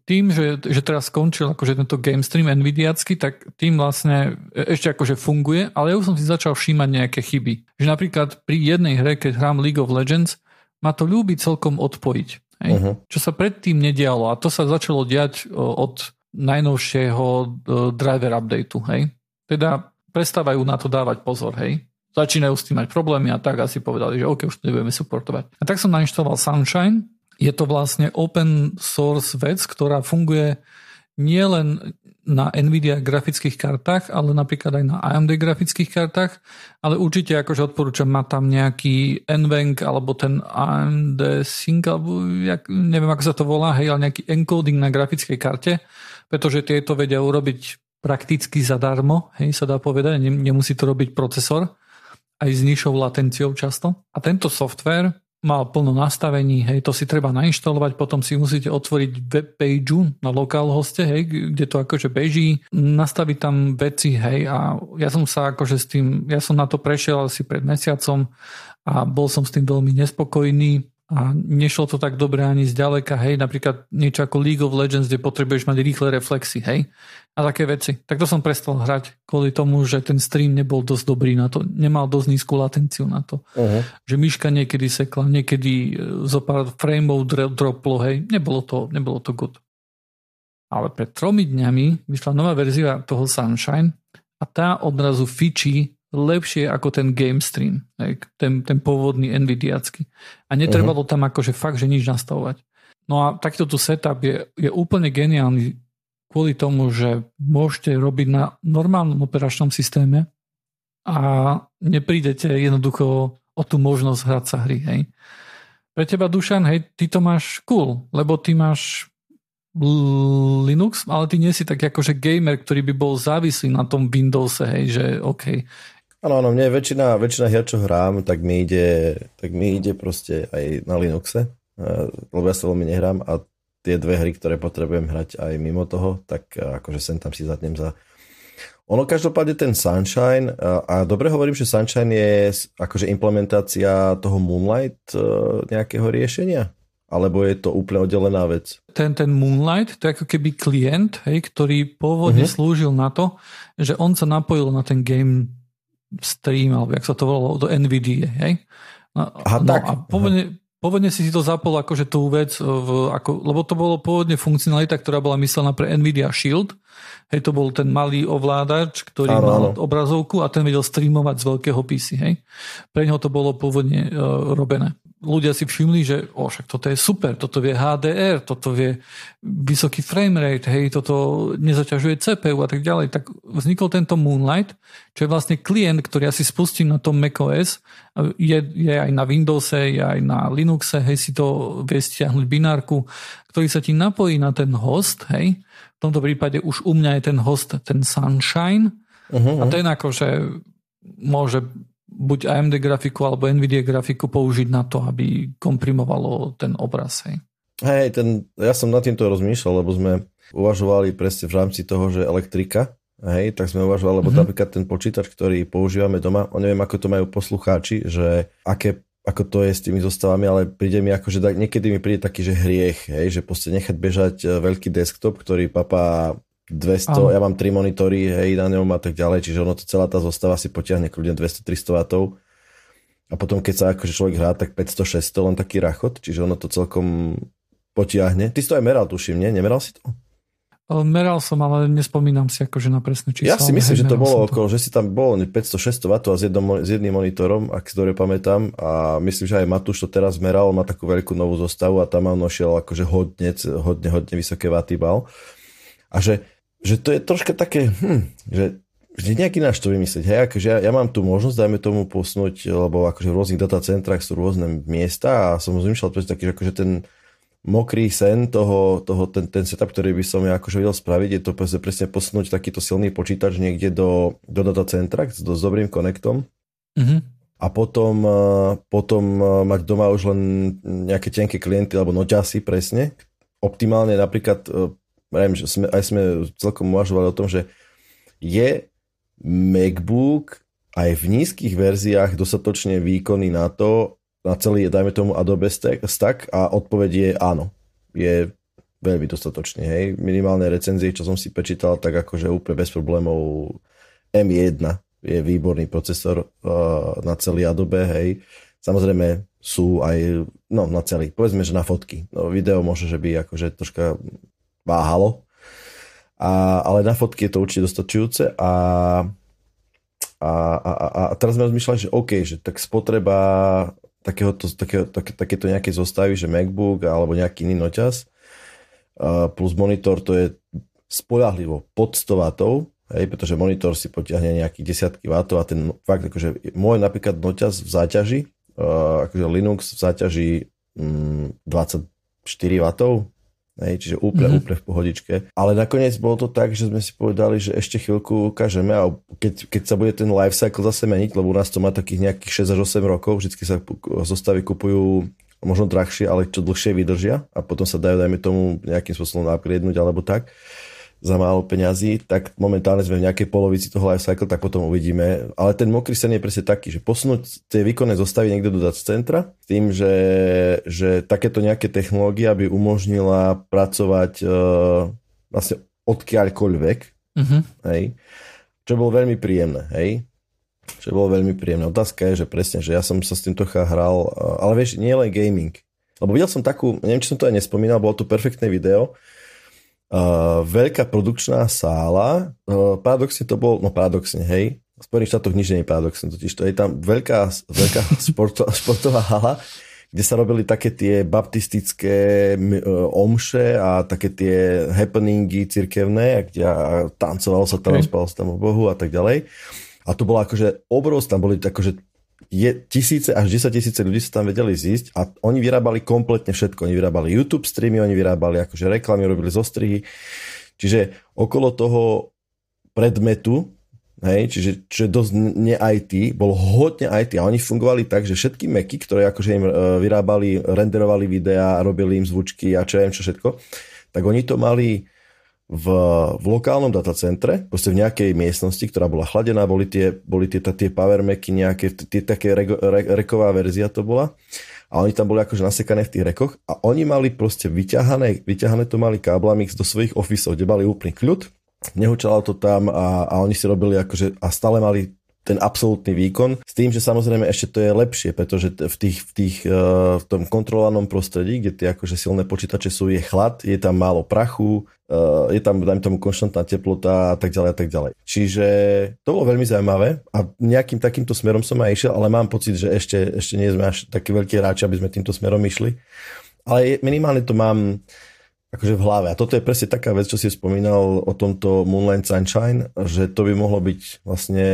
Tým, že, že teraz skončil akože tento game stream Nvidiacky, tak tým vlastne ešte akože funguje, ale ja už som si začal všímať nejaké chyby. Že napríklad pri jednej hre, keď hrám League of Legends, ma to ľúbi celkom odpojiť. Hej? Uh-huh. Čo sa predtým nedialo a to sa začalo diať od najnovšieho driver updateu. Hej? Teda prestávajú na to dávať pozor. Hej? Začínajú s tým mať problémy a tak asi povedali, že OK, už to nebudeme supportovať. A tak som nainštaloval Sunshine. Je to vlastne open source vec, ktorá funguje nielen na Nvidia grafických kartách, ale napríklad aj na AMD grafických kartách, ale určite akože odporúčam mať tam nejaký NVENC alebo ten AMD Sync, alebo jak, neviem ako sa to volá, hej, ale nejaký encoding na grafickej karte, pretože tieto vedia urobiť prakticky zadarmo, hej, sa dá povedať, nemusí to robiť procesor, aj s nižšou latenciou často. A tento software mal plno nastavení, hej, to si treba nainštalovať, potom si musíte otvoriť web page na localhoste, hej, kde to akože beží, nastaviť tam veci, hej, a ja som sa akože s tým, ja som na to prešiel asi pred mesiacom a bol som s tým veľmi nespokojný, a nešlo to tak dobre ani zďaleka, hej, napríklad niečo ako League of Legends, kde potrebuješ mať rýchle reflexy, hej, a také veci. Tak to som prestal hrať kvôli tomu, že ten stream nebol dosť dobrý na to, nemal dosť nízku latenciu na to. Uh-huh. Že myška niekedy sekla, niekedy e, zo pár frameov droplo, hej, nebolo to, nebolo to good. Ale pred tromi dňami vyšla nová verzia toho Sunshine a tá odrazu fičí lepšie ako ten game stream, ten, ten pôvodný Nvidiacky. A netrebalo uh-huh. tam akože fakt, že nič nastavovať. No a takto tu setup je, je úplne geniálny kvôli tomu, že môžete robiť na normálnom operačnom systéme a neprídete jednoducho o tú možnosť hrať sa hry. Hej. Pre teba, Dušan, hej, ty to máš cool, lebo ty máš Linux, ale ty nie si tak akože gamer, ktorý by bol závislý na tom Windowse, hej, že OK, Áno, áno, mne väčšina, väčšina hier, čo hrám, tak mi ide, tak mi ide proste aj na Linuxe, eh, lebo ja sa veľmi nehrám a tie dve hry, ktoré potrebujem hrať aj mimo toho, tak akože sem tam si zatnem za ono každopádne ten Sunshine, a, a dobre hovorím, že Sunshine je akože implementácia toho Moonlight nejakého riešenia? Alebo je to úplne oddelená vec? Ten, ten Moonlight, to je ako keby klient, hej, ktorý pôvodne uh-huh. slúžil na to, že on sa napojil na ten game stream, alebo jak sa to volalo, do NVIDIA, hej? No, Aha, no, tak. a pôvodne, pôvodne si si to zapol akože tú vec, v, ako, lebo to bolo pôvodne funkcionalita, ktorá bola myslená pre NVIDIA Shield, hej, to bol ten malý ovládač, ktorý áno, mal áno. obrazovku a ten vedel streamovať z veľkého PC, hej. Pre neho to bolo pôvodne uh, robené ľudia si všimli, že o, však toto je super, toto vie HDR, toto vie vysoký framerate, hej, toto nezaťažuje CPU a tak ďalej, tak vznikol tento Moonlight, čo je vlastne klient, ktorý ja si spustím na tom macOS, je, je aj na Windowse, je aj na Linuxe, hej, si to vie stiahnuť binárku, ktorý sa ti napojí na ten host, hej, v tomto prípade už u mňa je ten host ten Sunshine. Uh-huh. a ten akože môže buď AMD grafiku alebo NVIDIA grafiku použiť na to, aby komprimovalo ten obraz. Hej. Hej, ten, ja som nad týmto rozmýšľal, lebo sme uvažovali presne v rámci toho, že elektrika, hej, tak sme uvažovali, lebo mm-hmm. napríklad ten počítač, ktorý používame doma, o neviem, ako to majú poslucháči, že aké ako to je s tými zostavami, ale príde mi ako, že niekedy mi príde taký, že hriech, hej, že proste nechať bežať e, veľký desktop, ktorý papá 200, Aha. ja mám 3 monitory, hej, na ňom a tak ďalej, čiže ono to celá tá zostava si potiahne kľudne 200-300 W. A potom keď sa akože človek hrá, tak 500-600, len taký rachot, čiže ono to celkom potiahne. Ty si to aj meral, tuším, nie? Nemeral si to? Meral som, ale nespomínam si akože na presné číslo. Ja si myslím, že to bolo okolo, to. že si tam bolo 500-600 W a s, jednom, s jedným monitorom, ak si dobre pamätám. A myslím, že aj Matúš to teraz meral, má takú veľkú novú zostavu a tam on nošiel akože hodne, hodne, hodne vysoké vaty bal. A že že to je troška také, hm, že že nejaký náš to vymyslieť. Hej, akože ja, ja mám tu možnosť, dajme tomu posnúť, lebo akože v rôznych datacentrách sú rôzne miesta a som zmyšľal presne taký, že akože ten mokrý sen toho, toho ten, ten setup, ktorý by som ja akože vedel spraviť, je to presne, presne posunúť takýto silný počítač niekde do, do datacentra s, s dobrým konektom mm-hmm. a potom, eh, potom eh, mať doma už len nejaké tenké klienty alebo noťasy presne. Optimálne napríklad eh, Viem, že sme, aj sme celkom uvažovali o tom, že je MacBook aj v nízkych verziách dostatočne výkonný na to, na celý, dajme tomu Adobe Stack a odpoveď je áno. Je veľmi dostatočne, hej. Minimálne recenzie, čo som si prečítal, tak akože úplne bez problémov M1 je výborný procesor uh, na celý Adobe, hej. Samozrejme sú aj, no na celý, povedzme, že na fotky. No, video môže, že by akože troška váhalo. A, ale na fotky je to určite dostačujúce a, a, a, a, teraz sme rozmýšľali, že OK, že tak spotreba takéhoto, takého, také, takéto nejaké zostavy, že MacBook alebo nejaký iný noťaz plus monitor to je spolahlivo pod 100 W, hej, pretože monitor si potiahne nejakých desiatky W a ten fakt, akože môj napríklad noťaz v záťaži, akože Linux v záťaži mm, 24 W, Hej, čiže úplne, mm-hmm. úplne v pohodičke. Ale nakoniec bolo to tak, že sme si povedali, že ešte chvíľku ukážeme a keď, keď sa bude ten life cycle zase meniť, lebo u nás to má takých nejakých 6 až 8 rokov, vždy sa zostavy kupujú možno drahšie, ale čo dlhšie vydržia a potom sa dajú, dajme tomu, nejakým spôsobom upgradenúť alebo tak za málo peňazí, tak momentálne sme v nejakej polovici toho life cycle, tak potom uvidíme. Ale ten mokrý sen je presne taký, že posunúť tie výkonné zostavy niekde do data centra s tým, že, že takéto nejaké technológia by umožnila pracovať uh, vlastne odkiaľkoľvek, uh-huh. hej, čo bolo veľmi príjemné, hej, čo bolo veľmi príjemné. Otázka je, že presne, že ja som sa s tým trocha hral, uh, ale vieš, nie len gaming, lebo videl som takú, neviem, či som to aj nespomínal, bolo to perfektné video, uh, veľká produkčná sála, uh, paradoxne to bol, no paradoxne, hej, v Spojených štátoch nič nie je paradoxne, totiž to je tam veľká, veľká športo, športová hala, kde sa robili také tie baptistické uh, omše a také tie happeningy cirkevné, kde tancovalo sa tam, okay. spalo sa tam o Bohu a tak ďalej. A to bolo akože obrovské, tam boli akože je tisíce až 10 tisíce ľudí sa tam vedeli zísť a oni vyrábali kompletne všetko. Oni vyrábali YouTube streamy, oni vyrábali akože reklamy, robili zostrihy. Čiže okolo toho predmetu, hej, čiže čo je dosť ne IT, bol hodne IT a oni fungovali tak, že všetky Macy, ktoré akože im vyrábali, renderovali videá, robili im zvučky a čo ja viem čo všetko, tak oni to mali v, v lokálnom datacentre, proste v nejakej miestnosti, ktorá bola chladená, boli tie, boli tie, tie power nejaké, tie, také re, re, reková verzia to bola. A oni tam boli akože nasekané v tých rekoch a oni mali proste vyťahané, vyťahané to mali káblami do svojich ofisov, kde mali úplný kľud, nehučalo to tam a, a oni si robili akože a stále mali ten absolútny výkon. S tým, že samozrejme ešte to je lepšie, pretože v, tých, v, tých, uh, v tom kontrolovanom prostredí, kde tie akože silné počítače sú, je chlad, je tam málo prachu, uh, je tam, dajme tomu, konštantná teplota a tak ďalej a tak ďalej. Čiže to bolo veľmi zaujímavé a nejakým takýmto smerom som aj išiel, ale mám pocit, že ešte, ešte nie sme až takí veľkí hráči, aby sme týmto smerom išli. Ale minimálne to mám akože v hlave. A toto je presne taká vec, čo si spomínal o tomto Moonlight Sunshine, že to by mohlo byť vlastne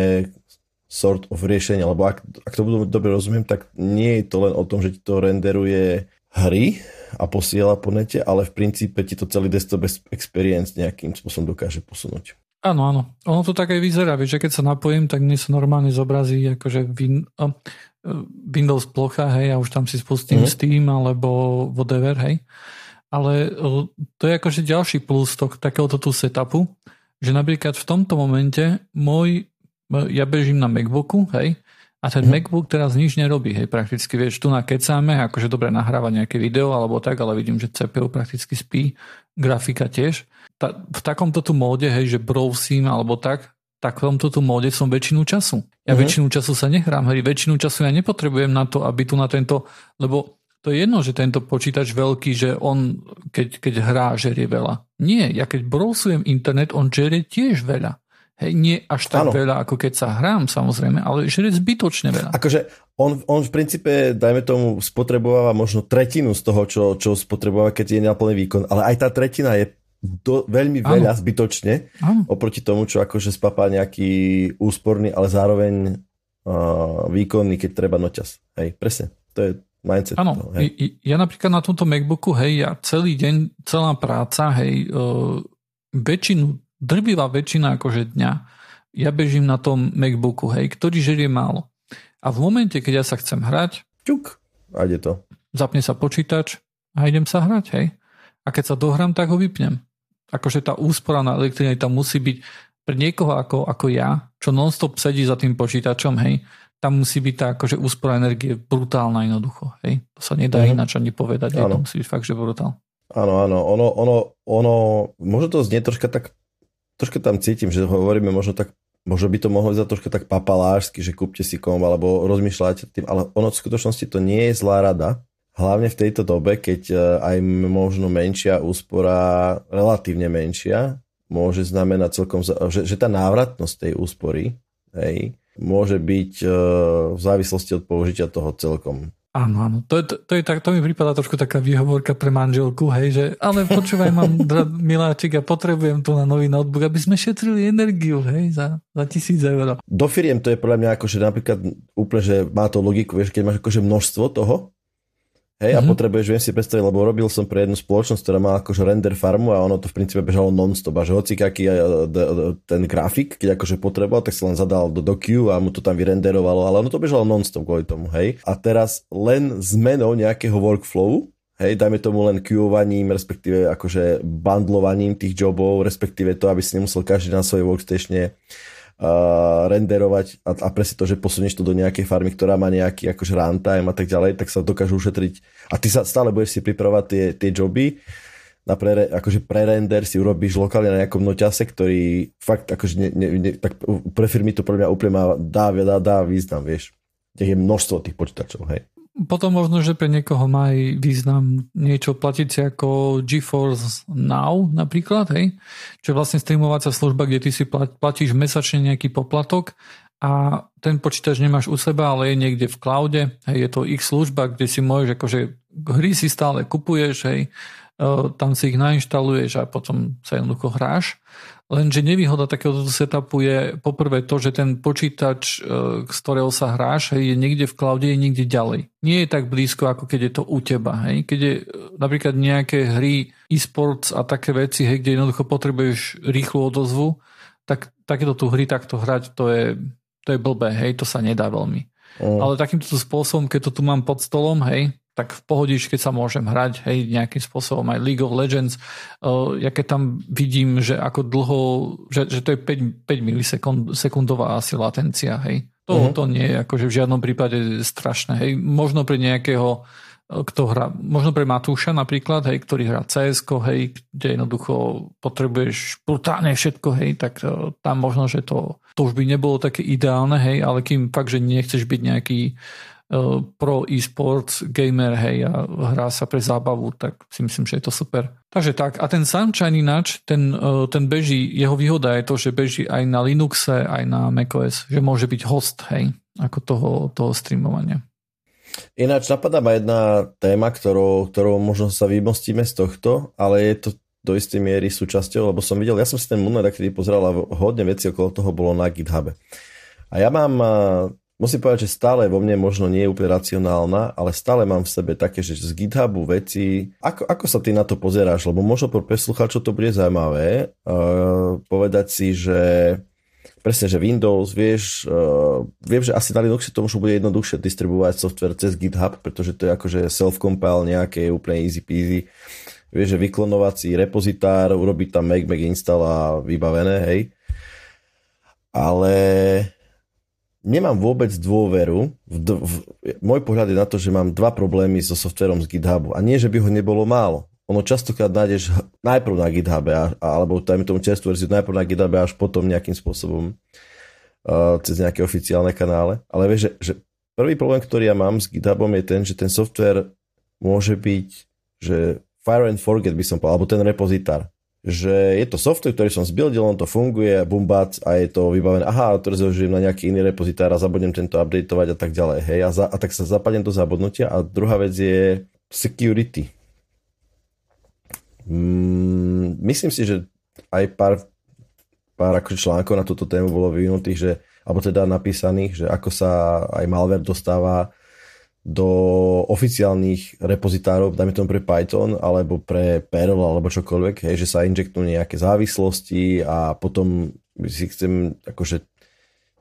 sort of riešenie, lebo ak, ak to budú dobre rozumiem, tak nie je to len o tom, že ti to renderuje hry a posiela po nete, ale v princípe ti to celý desktop experience nejakým spôsobom dokáže posunúť. Áno, áno. Ono to tak aj vyzerá, vieš, že keď sa napojím, tak mne sa normálne zobrazí akože win, uh, Windows plocha, hej, a už tam si spustím mm. Steam alebo whatever, hej. Ale uh, to je akože ďalší plus to, takéhoto tu setupu, že napríklad v tomto momente môj ja bežím na MacBooku, hej, a ten mm. MacBook teraz nič nerobí, hej, prakticky, vieš, tu nakecáme, akože dobre nahráva nejaké video alebo tak, ale vidím, že CPU prakticky spí, grafika tiež. Ta, v takomto tu móde, hej, že browsím alebo tak, tak v tomto tu móde som väčšinu času. Ja mm. väčšinu času sa nehrám, hej, väčšinu času ja nepotrebujem na to, aby tu na tento, lebo to je jedno, že tento počítač veľký, že on, keď, keď hrá, žerie veľa. Nie, ja keď browsujem internet, on žerie tiež veľa. Hej, nie až tak ano. veľa, ako keď sa hrám, samozrejme, ale je zbytočne veľa. Akože on, on v princípe, dajme tomu, spotrebováva možno tretinu z toho, čo, čo spotrebováva, keď je na plný výkon, ale aj tá tretina je do, veľmi ano. veľa zbytočne ano. oproti tomu, čo akože spapá nejaký úsporný, ale zároveň uh, výkonný, keď treba noťas. Hej, presne. To je mindset. Áno, ja napríklad na tomto MacBooku, hej, ja celý deň, celá práca, hej, uh, väčšinu drvivá väčšina akože dňa, ja bežím na tom MacBooku, hej, ktorý žerie málo. A v momente, keď ja sa chcem hrať, čuk, a ide to. Zapne sa počítač a idem sa hrať, hej. A keď sa dohrám, tak ho vypnem. Akože tá úspora na elektrine tam musí byť pre niekoho ako, ako ja, čo nonstop sedí za tým počítačom, hej, tam musí byť tá akože úspora energie brutálna jednoducho, hej. To sa nedá uh-huh. ináč ani povedať, hej, to musí byť fakt, že brutál. Áno, áno, ono, ono, ono, možno to znie troška tak troška tam cítim, že hovoríme možno tak možno by to mohlo za troška tak papalášsky, že kúpte si komb alebo rozmýšľate tým, ale ono v skutočnosti to nie je zlá rada. Hlavne v tejto dobe, keď e, aj možno menšia úspora, relatívne menšia, môže znamenať celkom, že, že tá návratnosť tej úspory hej, môže byť e, v závislosti od použitia toho celkom Áno, áno. To, to, to, je tak, to mi prípada trošku taká výhovorka pre manželku, hej, že ale počúvaj, mám miláčik a potrebujem tu na nový notebook, aby sme šetrili energiu, hej, za, za tisíc eur. Do firiem to je podľa mňa akože napríklad úplne, že má to logiku, vieš, keď máš akože množstvo toho, Hej, mm-hmm. a mhm. potrebuješ, viem si predstaviť, lebo robil som pre jednu spoločnosť, ktorá má akože render farmu a ono to v princípe bežalo non-stop a že hoci aký ten grafik, keď akože potreboval, tak sa len zadal do docu a mu to tam vyrenderovalo, ale ono to bežalo non-stop kvôli tomu, hej. A teraz len zmenou nejakého workflowu, hej, dajme tomu len queuovaním, respektíve akože bundlovaním tých jobov, respektíve to, aby si nemusel každý na svojej workstatione renderovať a, a presne to, že posunieš to do nejakej farmy, ktorá má nejaký akože runtime a tak ďalej, tak sa dokážu ušetriť a ty sa stále budeš si pripravovať tie, tie joby na pre, akože pre-render si urobíš lokálne na nejakom noťase, ktorý fakt akože ne, ne, ne, tak pre firmy to pre mňa úplne má, dá, dá, dá význam, vieš. Tých je množstvo tých počítačov, hej. Potom možno, že pre niekoho má aj význam niečo platiť si ako GeForce Now napríklad, hej? čo je vlastne streamovacia služba, kde ty si platíš mesačne nejaký poplatok a ten počítač nemáš u seba, ale je niekde v cloude, hej, je to ich služba, kde si môžeš, akože hry si stále kupuješ, hej, tam si ich nainštaluješ a potom sa jednoducho hráš Lenže nevýhoda takéhoto setupu je poprvé to, že ten počítač, e, z ktorého sa hráš, hej, je niekde v cloude, je niekde ďalej. Nie je tak blízko, ako keď je to u teba. Hej. Keď je e, napríklad nejaké hry, e-sports a také veci, hej, kde jednoducho potrebuješ rýchlu odozvu, tak takéto tu hry takto hrať, to je, to je blbé, hej, to sa nedá veľmi. Mm. Ale takýmto spôsobom, keď to tu mám pod stolom, hej, tak v pohodičke sa môžem hrať, hej, nejakým spôsobom aj League of Legends. Uh, ja keď tam vidím, že ako dlho, že, že to je 5, 5 milisekundová asi latencia, hej. To, mm-hmm. to nie je akože v žiadnom prípade strašné, hej. Možno pre nejakého kto hrá, možno pre Matúša napríklad, hej, ktorý hrá cs hej, kde jednoducho potrebuješ brutálne všetko, hej, tak uh, tam možno, že to, to už by nebolo také ideálne, hej, ale kým fakt, že nechceš byť nejaký pro e-sports gamer, hej, a hrá sa pre zábavu, tak si myslím, že je to super. Takže tak, a ten Sunshine ináč, ten, uh, ten beží, jeho výhoda je to, že beží aj na Linuxe, aj na macOS, že môže byť host, hej, ako toho, toho streamovania. Ináč napadá ma jedna téma, ktorou, ktorou možno sa vymostíme z tohto, ale je to do istej miery súčasťou, lebo som videl, ja som si ten Moonlight kedy pozeral a hodne veci okolo toho bolo na GitHube. A ja mám, musím povedať, že stále vo mne možno nie je úplne racionálna, ale stále mám v sebe také, že z GitHubu veci, ako, ako sa ty na to pozeráš, lebo možno pre preslucháčov to bude zaujímavé, uh, povedať si, že presne, že Windows, vieš, uh, viem, že asi na Linuxe to možno bude jednoduchšie distribuovať software cez GitHub, pretože to je akože self-compile nejaké úplne easy peasy. Vieš, že vyklonovací repozitár, urobiť tam make, make install a vybavené, hej. Ale nemám vôbec dôveru. V, v, môj pohľad je na to, že mám dva problémy so softverom z GitHubu. A nie, že by ho nebolo málo ono častokrát nájdeš najprv na GitHub, alebo dajme tomu čerstvú verziu najprv na GitHub až potom nejakým spôsobom uh, cez nejaké oficiálne kanále. Ale vieš, že, že prvý problém, ktorý ja mám s GitHubom je ten, že ten software môže byť, že fire and forget by som povedal, alebo ten repozitár. Že je to software, ktorý som zbildil, on to funguje, bumbac a je to vybavené, aha, to rozložím na nejaký iný repozitár a zabudnem tento updateovať a tak ďalej. Hej, a, za, a tak sa zapadnem do zabudnutia. A druhá vec je security Mm, myslím si, že aj pár, pár ako článkov na túto tému bolo vyvinutých, že, alebo teda napísaných, že ako sa aj malware dostáva do oficiálnych repozitárov, dajme tomu pre Python alebo pre Perl alebo čokoľvek, hej, že sa injektujú nejaké závislosti a potom si chcem akože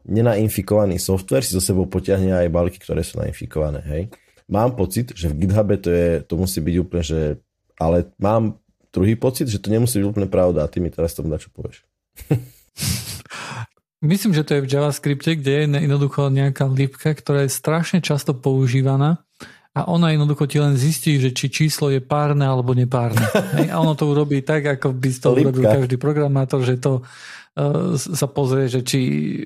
nenainfikovaný software si so sebou potiahne aj balíky, ktoré sú nainfikované. Hej. Mám pocit, že v GitHube to, je, to musí byť úplne, že ale mám druhý pocit, že to nemusí byť úplne pravda a ty mi teraz to na čo povieš. Myslím, že to je v JavaScripte, kde je jednoducho nejaká lípka, ktorá je strašne často používaná a ona jednoducho ti len zistí, že či číslo je párne alebo nepárne. A ono to urobí tak, ako by to urobil každý programátor, že to uh, sa pozrie, že či,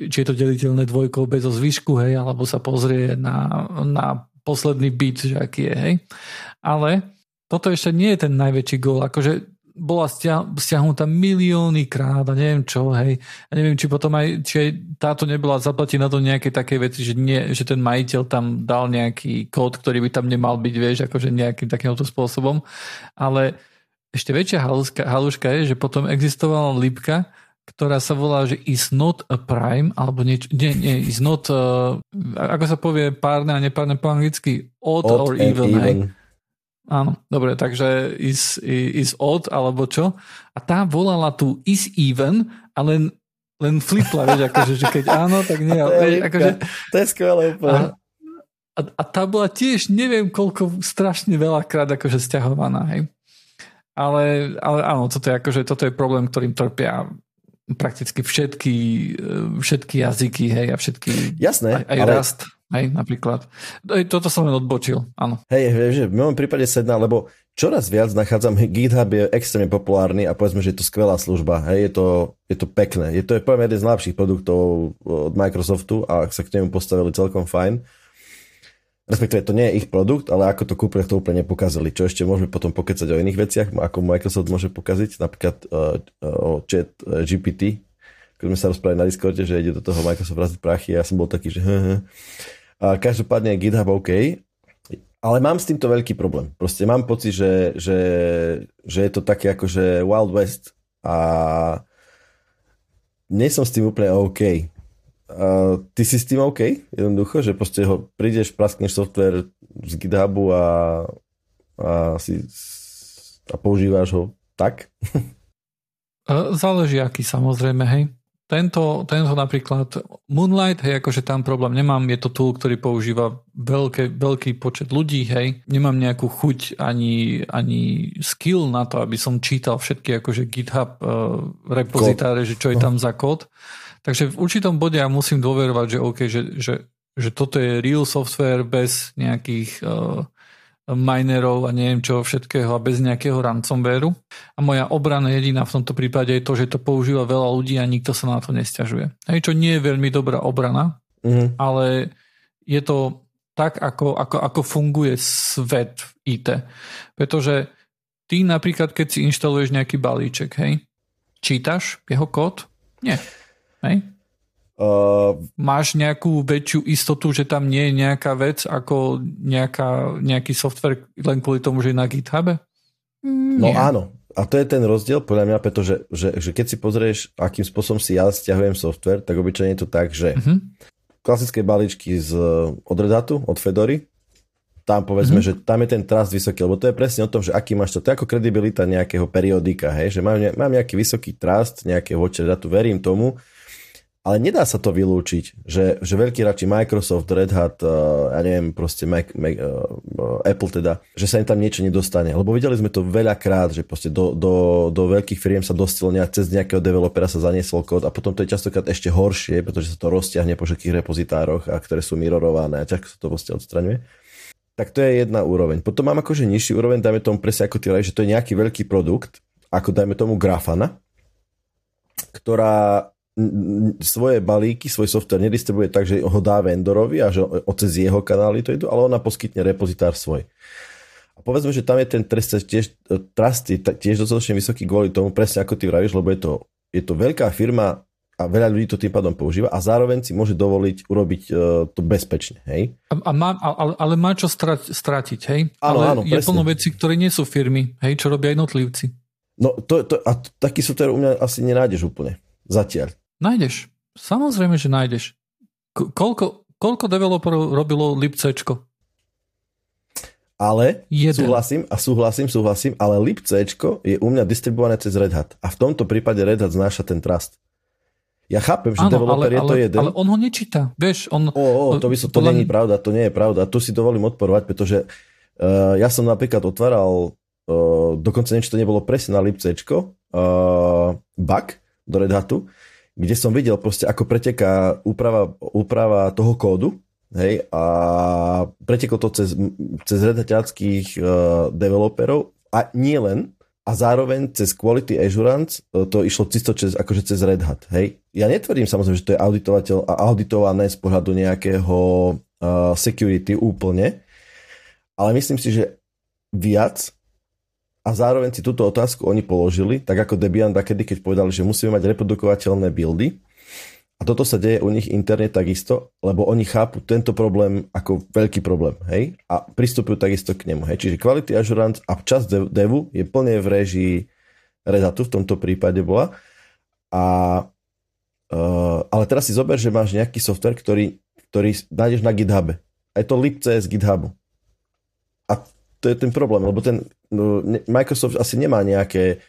či je to deliteľné dvojkou bez zvyšku, hej, alebo sa pozrie na, na posledný bit, že aký je, hej. Ale toto ešte nie je ten najväčší gól. Akože bola stiahnutá milióny krát a neviem čo, hej. A neviem, či potom aj, či aj táto nebola zaplatí na to nejaké také veci, že, nie, že ten majiteľ tam dal nejaký kód, ktorý by tam nemal byť, vieš, akože nejakým takýmto spôsobom. Ale ešte väčšia haluška, haluška je, že potom existovala lípka, ktorá sa volá, že is not a prime, alebo niečo, nie, nie, is not, uh, ako sa povie párne a nepárne po anglicky, odd, odd or even, even. hej Áno, dobre, takže is, is odd, alebo čo. A tá volala tu is even a len, flipla, vieš, akože, že keď áno, tak nie. To je, akože, to je skvelé úplne. A, a, a tá bola tiež neviem koľko strašne veľakrát akože stiahovaná, hej. Ale, ale áno, toto je, akože, toto je problém, ktorým trpia prakticky všetky, všetky jazyky, hej, a všetky... Jasné, aj, aj ale... rast. Hej, napríklad. Toto som len odbočil, áno. Hej, že v môjom prípade sedná, lebo čoraz viac nachádzam, GitHub je extrémne populárny a povedzme, že je to skvelá služba. Hej, je to, je to pekné. Je to, je poviem, jeden z najlepších produktov od Microsoftu a sa k nemu postavili celkom fajn. Respektíve to nie je ich produkt, ale ako to kúpili, to úplne nepokazili. Čo ešte môžeme potom pokecať o iných veciach, ako Microsoft môže pokaziť, napríklad uh, o chat uh, GPT, keď sme sa rozprávali na Discorde, že ide do toho Microsoft raziť prachy a ja som bol taký, že A každopádne GitHub OK, ale mám s týmto veľký problém. Proste mám pocit, že, že, že je to také ako že Wild West a nie som s tým úplne OK. A ty si s tým OK? Jednoducho, že proste ho prídeš, praskneš software z GitHubu a, a, si, a používáš ho tak? Záleží aký samozrejme, hej. To tento, tento napríklad Moonlight, hej, akože tam problém nemám, je to tool, ktorý používa veľké, veľký počet ľudí, hej, nemám nejakú chuť ani, ani skill na to, aby som čítal všetky akože GitHub uh, repozitáre, že čo je tam za kód. Takže v určitom bode ja musím dôverovať, že OK, že, že, že toto je real software bez nejakých uh, minerov a neviem čo všetkého a bez nejakého ransomwareu. A moja obrana jediná v tomto prípade je to, že to používa veľa ľudí a nikto sa na to nestiažuje. Hej, čo nie je veľmi dobrá obrana, mm. ale je to tak, ako, ako, ako funguje svet v IT. Pretože ty napríklad, keď si inštaluješ nejaký balíček, hej, čítaš jeho kód? Nie. Hej? Uh, Máš nejakú väčšiu istotu, že tam nie je nejaká vec ako nejaká, nejaký software len kvôli tomu, že je na GitHube? No áno. A to je ten rozdiel podľa mňa, pretože že, že keď si pozrieš, akým spôsobom si ja stiahujem software, tak obyčajne je to tak, že uh-huh. klasické balíčky z, od Red Hatu, od Fedory, tam povedzme, uh-huh. že tam je ten trust vysoký, lebo to je presne o tom, že aký máš to, to je ako kredibilita nejakého periodika, hej, že mám, mám nejaký vysoký trust nejakého voči Hatu, verím tomu, ale nedá sa to vylúčiť, že, že veľkí hráči Microsoft, Red Hat, uh, ja neviem, proste Mac, Mac, uh, Apple teda, že sa im tam niečo nedostane. Lebo videli sme to veľakrát, že proste do, do, do veľkých firiem sa dostalo nejak, cez nejakého developera sa zaniesol kód a potom to je častokrát ešte horšie, pretože sa to roztiahne po všetkých repozitároch, a ktoré sú mirorované a ťažko sa to proste odstraňuje. Tak to je jedna úroveň. Potom mám akože nižší úroveň, dajme tomu presne ako ty že to je nejaký veľký produkt, ako dajme tomu Grafana, ktorá svoje balíky, svoj software nedistribuje tak, že ho dá vendorovi a že cez jeho kanály to idú, ale ona poskytne repozitár svoj. A povedzme, že tam je ten trest tiež, trust je tiež dostatočne vysoký kvôli tomu, presne ako ty vravíš, lebo je to, je to veľká firma a veľa ľudí to tým pádom používa a zároveň si môže dovoliť urobiť uh, to bezpečne, hej? A, a má, ale, ale má čo stratiť, hej? Áno, ale áno, je plno veci, ktoré nie sú firmy, hej, čo robia jednotlivci. No to, to, a taký software u mňa asi nenájdeš úplne. Zatiaľ. Nájdeš. Samozrejme, že nájdeš. Koľko, koľko developerov robilo libcečko? Ale Jeden. súhlasím a súhlasím, súhlasím, ale libcečko je u mňa distribuované cez Red Hat. A v tomto prípade Red Hat znáša ten trust. Ja chápem, že ano, developer ale, je to jeden. Ale on ho nečíta. Vieš, on... O, o, to by so, to není pravda, to nie je pravda. Tu si dovolím odporovať, pretože uh, ja som napríklad otváral, uh, dokonca niečo to nebolo presne na libcečko, uh, bug do Red Hatu, kde som videl proste, ako preteká úprava, úprava toho kódu, hej, a preteklo to cez, cez redaťackých uh, developerov a nie len, a zároveň cez Quality Assurance uh, to išlo čisto cez, akože cez Red Hat, hej. Ja netvrdím samozrejme, že to je auditovateľ a auditované z pohľadu nejakého uh, security úplne, ale myslím si, že viac a zároveň si túto otázku oni položili, tak ako Debian kedy, keď povedali, že musíme mať reprodukovateľné buildy. A toto sa deje u nich interne takisto, lebo oni chápu tento problém ako veľký problém, hej? A pristupujú takisto k nemu, hej? Čiže quality assurance a časť devu je plne v režii Red Hatu, v tomto prípade bola. A, uh, ale teraz si zober, že máš nejaký software, ktorý, ktorý nájdeš na GitHube. A je to libc z GitHubu. A to je ten problém, lebo ten no, Microsoft asi nemá nejaké,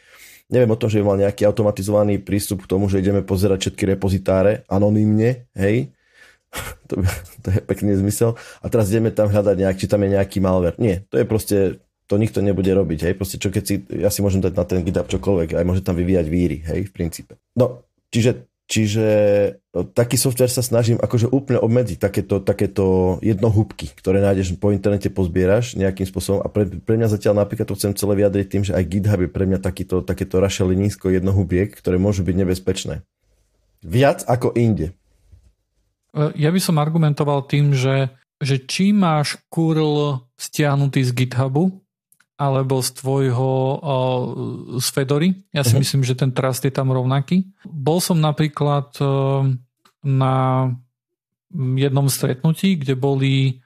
neviem o tom, že by mal nejaký automatizovaný prístup k tomu, že ideme pozerať všetky repozitáre anonymne, hej, to, to je pekný zmysel. A teraz ideme tam hľadať nejak, či tam je nejaký malware. Nie, to je proste, to nikto nebude robiť, hej, proste čo keď si, ja si môžem dať na ten GitHub čokoľvek, aj môže tam vyvíjať víry, hej, v princípe. No, čiže Čiže e, taký software sa snažím akože úplne obmedziť takéto, takéto jednohúbky, ktoré nájdeš po internete, pozbieraš nejakým spôsobom a pre, pre mňa zatiaľ napríklad to chcem celé vyjadriť tým, že aj GitHub je pre mňa takýto, takéto rašelinísko jednohubiek, ktoré môžu byť nebezpečné. Viac ako inde. E, ja by som argumentoval tým, že, že čím máš curl stiahnutý z GitHubu, alebo z tvojho uh, z Fedory. Ja si uh-huh. myslím, že ten trust je tam rovnaký. Bol som napríklad uh, na jednom stretnutí, kde boli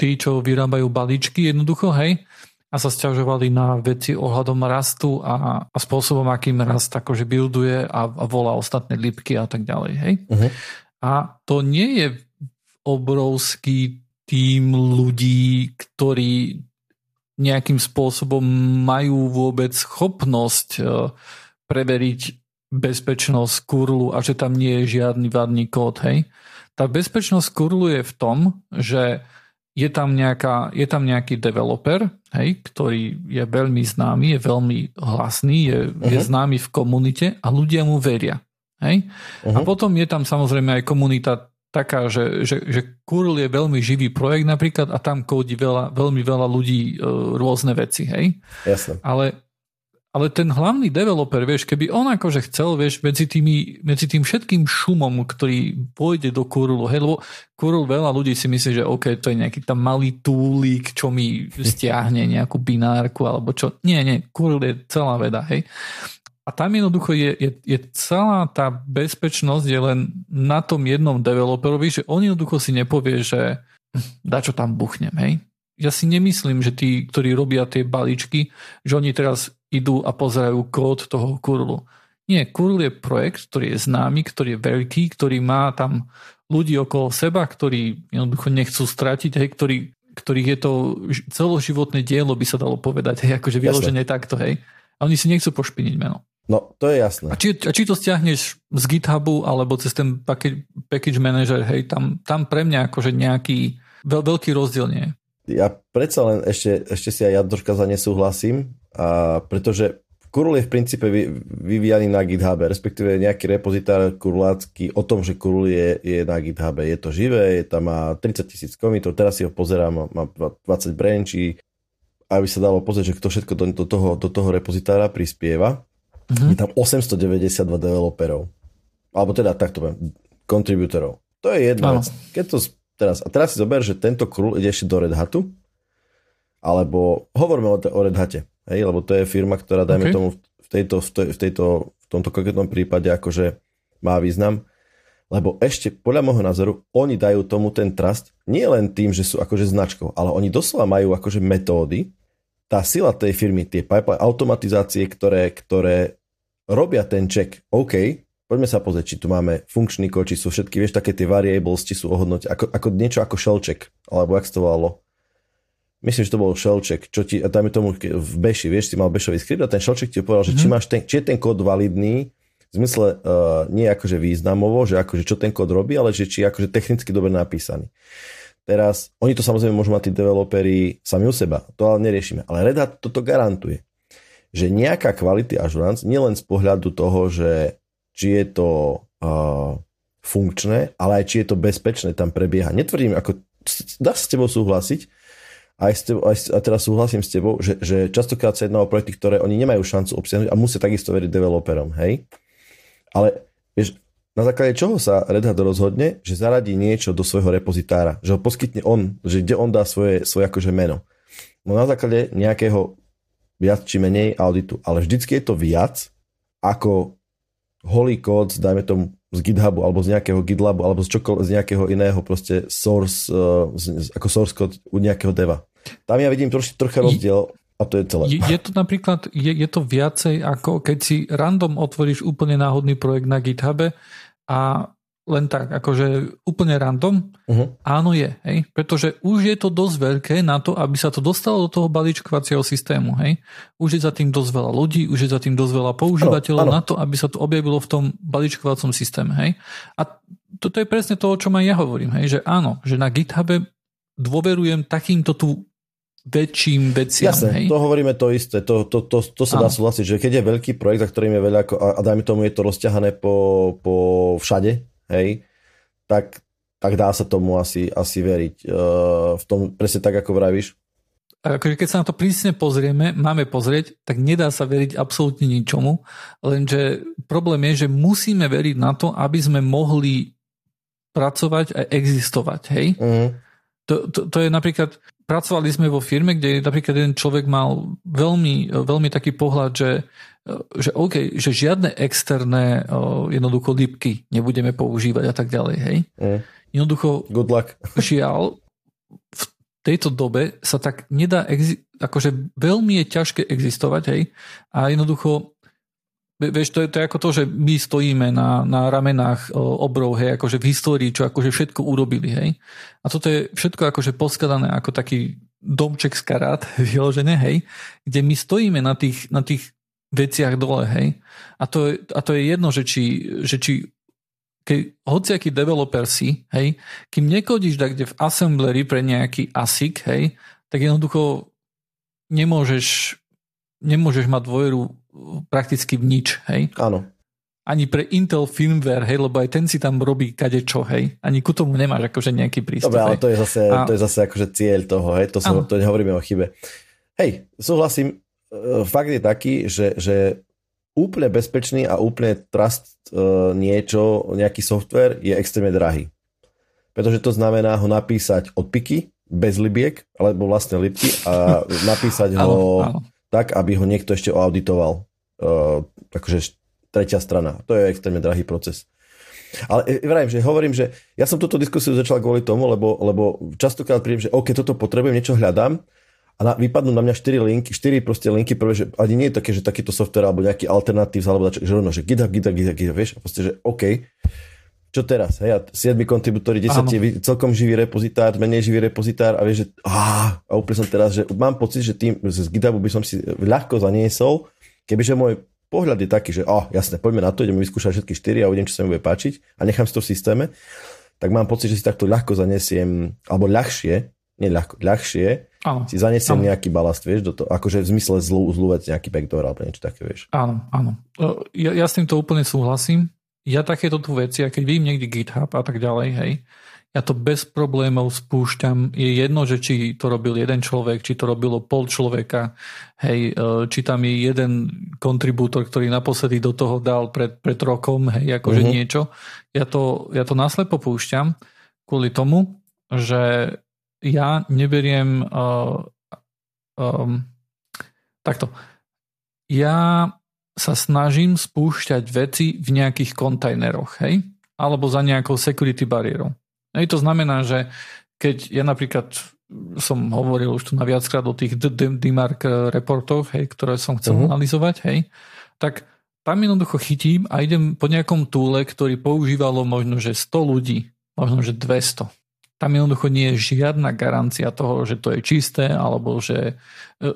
tí, čo vyrábajú balíčky jednoducho, hej, a sa stiažovali na veci ohľadom rastu a, a spôsobom, akým rast akože builduje a, a volá ostatné lípky a tak ďalej, hej. Uh-huh. A to nie je obrovský tým ľudí, ktorí nejakým spôsobom majú vôbec schopnosť e, preveriť bezpečnosť kurlu a že tam nie je žiadny vadný kód, hej. Tá bezpečnosť kurlu je v tom, že je tam, nejaká, je tam nejaký developer, hej, ktorý je veľmi známy, je veľmi hlasný, je, uh-huh. je mhm. známy v komunite a ľudia mu veria. Hej? Uh-huh. A mhm. potom je tam samozrejme aj komunita taká, že, že, že Curl je veľmi živý projekt napríklad a tam kódi veľa, veľmi veľa ľudí e, rôzne veci, hej? Jasne. Ale, ale ten hlavný developer, vieš, keby on akože chcel, vieš, medzi, tými, medzi tým všetkým šumom, ktorý pôjde do Curlu, hej, lebo Curl veľa ľudí si myslí, že OK, to je nejaký tam malý túlik, čo mi stiahne nejakú binárku alebo čo. Nie, nie, Curl je celá veda, hej. A tam jednoducho je, je, je celá tá bezpečnosť je len na tom jednom developerovi, že on jednoducho si nepovie, že da čo tam buchnem, hej. Ja si nemyslím, že tí, ktorí robia tie balíčky, že oni teraz idú a pozerajú kód toho kurlu. Nie, kurl je projekt, ktorý je známy, ktorý je veľký, ktorý má tam ľudí okolo seba, ktorí jednoducho nechcú stratiť, hej, ktorí, ktorých je to celoživotné dielo, by sa dalo povedať, hej, akože vyložené takto, hej. A oni si nechcú pošpiniť meno. No, to je jasné. A či, a či to stiahneš z GitHubu alebo cez ten package, package manager, hej, tam, tam pre mňa akože nejaký veľ, veľký rozdiel nie je. Ja predsa len ešte, ešte si aj ja troška za nesúhlasím, a pretože Kurul je v princípe vy, vyvíjaný na GitHub, respektíve nejaký repozitár kurulácky o tom, že Kurul je, je na GitHub. Je to živé, je tam má 30 tisíc komitov, teraz si ho pozerám, má 20 branchí, aby sa dalo pozrieť, že kto všetko do, do, toho, do toho repozitára prispieva. Mm-hmm. Je tam 892 developerov. Alebo teda takto poviem, kontributorov. To je jedna vec. Keď to teraz, a teraz si zober, že tento krul ide ešte do Red Hatu, alebo hovoríme o, o Red Hate, hej, lebo to je firma, ktorá, dajme okay. tomu, v, tejto, v, tej, v, tejto, v tomto konkrétnom prípade akože má význam, lebo ešte podľa môjho názoru oni dajú tomu ten trust nie len tým, že sú akože značkou, ale oni doslova majú akože metódy, tá sila tej firmy, tie pipeline automatizácie, ktoré, ktoré robia ten check, OK, poďme sa pozrieť, či tu máme funkčný kód, či sú všetky, vieš, také tie variables, či sú ohodnotené, ako, ako niečo ako shell check, alebo jak to volalo. Myslím, že to bol shell check, čo ti, dajme tomu v Beši, vieš, si mal Bešový skript a ten shell check ti povedal, mm-hmm. že či, mhm. máš ten, či je ten kód validný, v zmysle uh, nie akože významovo, že akože čo ten kód robí, ale že či je akože technicky dobre napísaný. Teraz, oni to samozrejme môžu mať tí developeri sami u seba, to ale neriešime. Ale Red Hat toto garantuje, že nejaká quality assurance, nielen z pohľadu toho, že či je to uh, funkčné, ale aj či je to bezpečné, tam prebieha. Netvrdím, ako dá sa s tebou súhlasiť, aj, s tebou, aj a teraz súhlasím s tebou, že, že častokrát sa jedná o projekty, ktoré oni nemajú šancu obsiahnuť a musia takisto veriť developerom, hej? Ale vieš, na základe čoho sa Red Hat rozhodne, že zaradí niečo do svojho repozitára, že ho poskytne on, že kde on dá svoje, svoje akože meno. No na základe nejakého viac či menej auditu, ale vždycky je to viac ako holý kód, dajme tomu z GitHubu alebo z nejakého GitLabu alebo z, čokoľvek, z nejakého iného proste source, uh, z, ako source code u nejakého deva. Tam ja vidím troši, trocha rozdiel a to je celé. Je, je to napríklad, je, je to viacej ako keď si random otvoríš úplne náhodný projekt na GitHube a len tak, akože úplne random, uh-huh. áno je, hej, pretože už je to dosť veľké na to, aby sa to dostalo do toho balíčkovacieho systému, hej. Už je za tým dosť veľa ľudí, už je za tým dosť veľa používateľov ano, ano. na to, aby sa to objavilo v tom balíčkovacom systéme, hej. A toto je presne to, o čom aj ja hovorím, hej, že áno, že na GitHube dôverujem takýmto tu väčším veciam. Jasne, hej? to hovoríme to isté, to, to, to, to sa dá súhlasiť, že keď je veľký projekt, za ktorým je veľa, a, a dajme tomu, je to rozťahané po, po všade, hej, tak, tak dá sa tomu asi, asi veriť. Uh, v tom presne tak, ako vravíš. Akože keď sa na to prísne pozrieme, máme pozrieť, tak nedá sa veriť absolútne ničomu, lenže problém je, že musíme veriť na to, aby sme mohli pracovať a existovať, hej? Uh-huh. To, to, to je napríklad, pracovali sme vo firme, kde napríklad jeden človek mal veľmi, veľmi taký pohľad, že, že OK, že žiadne externé jednoducho lípky nebudeme používať a tak ďalej, hej. Mm. Jednoducho, Good luck. žiaľ, v tejto dobe sa tak nedá, exi- akože veľmi je ťažké existovať, hej, a jednoducho Vieš, to je, to je ako to, že my stojíme na, na ramenách obrov, hej, akože v histórii, čo akože všetko urobili, hej. A toto je všetko akože poskladané ako taký domček z karát, vyložené, hej, kde my stojíme na tých, na tých veciach dole, hej. A to, je, a to je jedno, že či, že či keď hociaký developer si, hej, kým nekodíš tak kde v assembleri pre nejaký ASIC, hej, tak jednoducho nemôžeš, nemôžeš mať dôveru prakticky v nič, hej. Áno. Ani pre Intel firmware, hej, lebo aj ten si tam robí kadečo, hej. Ani ku tomu nemáš akože nejaký prístup. Dobre, ale to je zase, a... to je zase akože cieľ toho, hej, to, som, to nehovoríme o chybe. Hej, súhlasím, e, fakt je taký, že, že úplne bezpečný a úplne trust uh, niečo, nejaký software je extrémne drahý. Pretože to znamená ho napísať od piky, bez libiek, alebo vlastne lipky a napísať ho áno, áno. Tak, aby ho niekto ešte auditoval. Uh, akože tretia strana. To je extrémne drahý proces. Ale e, vrajím, že hovorím, že ja som túto diskusiu začal kvôli tomu, lebo, lebo častokrát príjem, že OK, toto potrebujem, niečo hľadám a na, vypadnú na mňa 4 linky, 4 proste linky, prvé, že ani nie je také, že takýto software alebo nejaký alternatív, alebo že rovno, že GitHub, GitHub, GitHub, GitHub, vieš, a proste, že OK, čo teraz, hej, a 7 kontribútory, 10 celkom živý repozitár, menej živý repozitár a vieš, že á, a úplne som teraz, že mám pocit, že tým z GitHubu by som si ľahko zaniesol, kebyže môj pohľad je taký, že oh, jasne, poďme na to, ideme vyskúšať všetky 4 a uvidím, čo sa mi bude páčiť a nechám si to v systéme, tak mám pocit, že si takto ľahko zaniesiem, alebo ľahšie, nie ľahko, ľahšie, áno, si zanesiem áno. nejaký balast, vieš, do toho, akože v zmysle zlú, zlú vec, nejaký backdoor alebo niečo také, vieš. Áno, áno. Ja, ja s týmto úplne súhlasím. Ja takéto tu veci, a keď vidím niekde GitHub a tak ďalej, hej, ja to bez problémov spúšťam. Je jedno, že či to robil jeden človek, či to robilo pol človeka, hej, e, či tam je jeden kontribútor, ktorý naposledy do toho dal pred, pred rokom, hej, akože uh-huh. niečo. Ja to, ja to následpo púšťam kvôli tomu, že ja neberiem uh, um, takto. Ja sa snažím spúšťať veci v nejakých kontajneroch, hej? Alebo za nejakou security bariérou. Hej, to znamená, že keď ja napríklad som hovoril už tu na viackrát o tých DMARC reportoch, hej, ktoré som chcel uh-huh. analyzovať, hej, tak tam jednoducho chytím a idem po nejakom túle, ktorý používalo možno, že 100 ľudí, možno, že 200 tam jednoducho nie je žiadna garancia toho, že to je čisté, alebo že,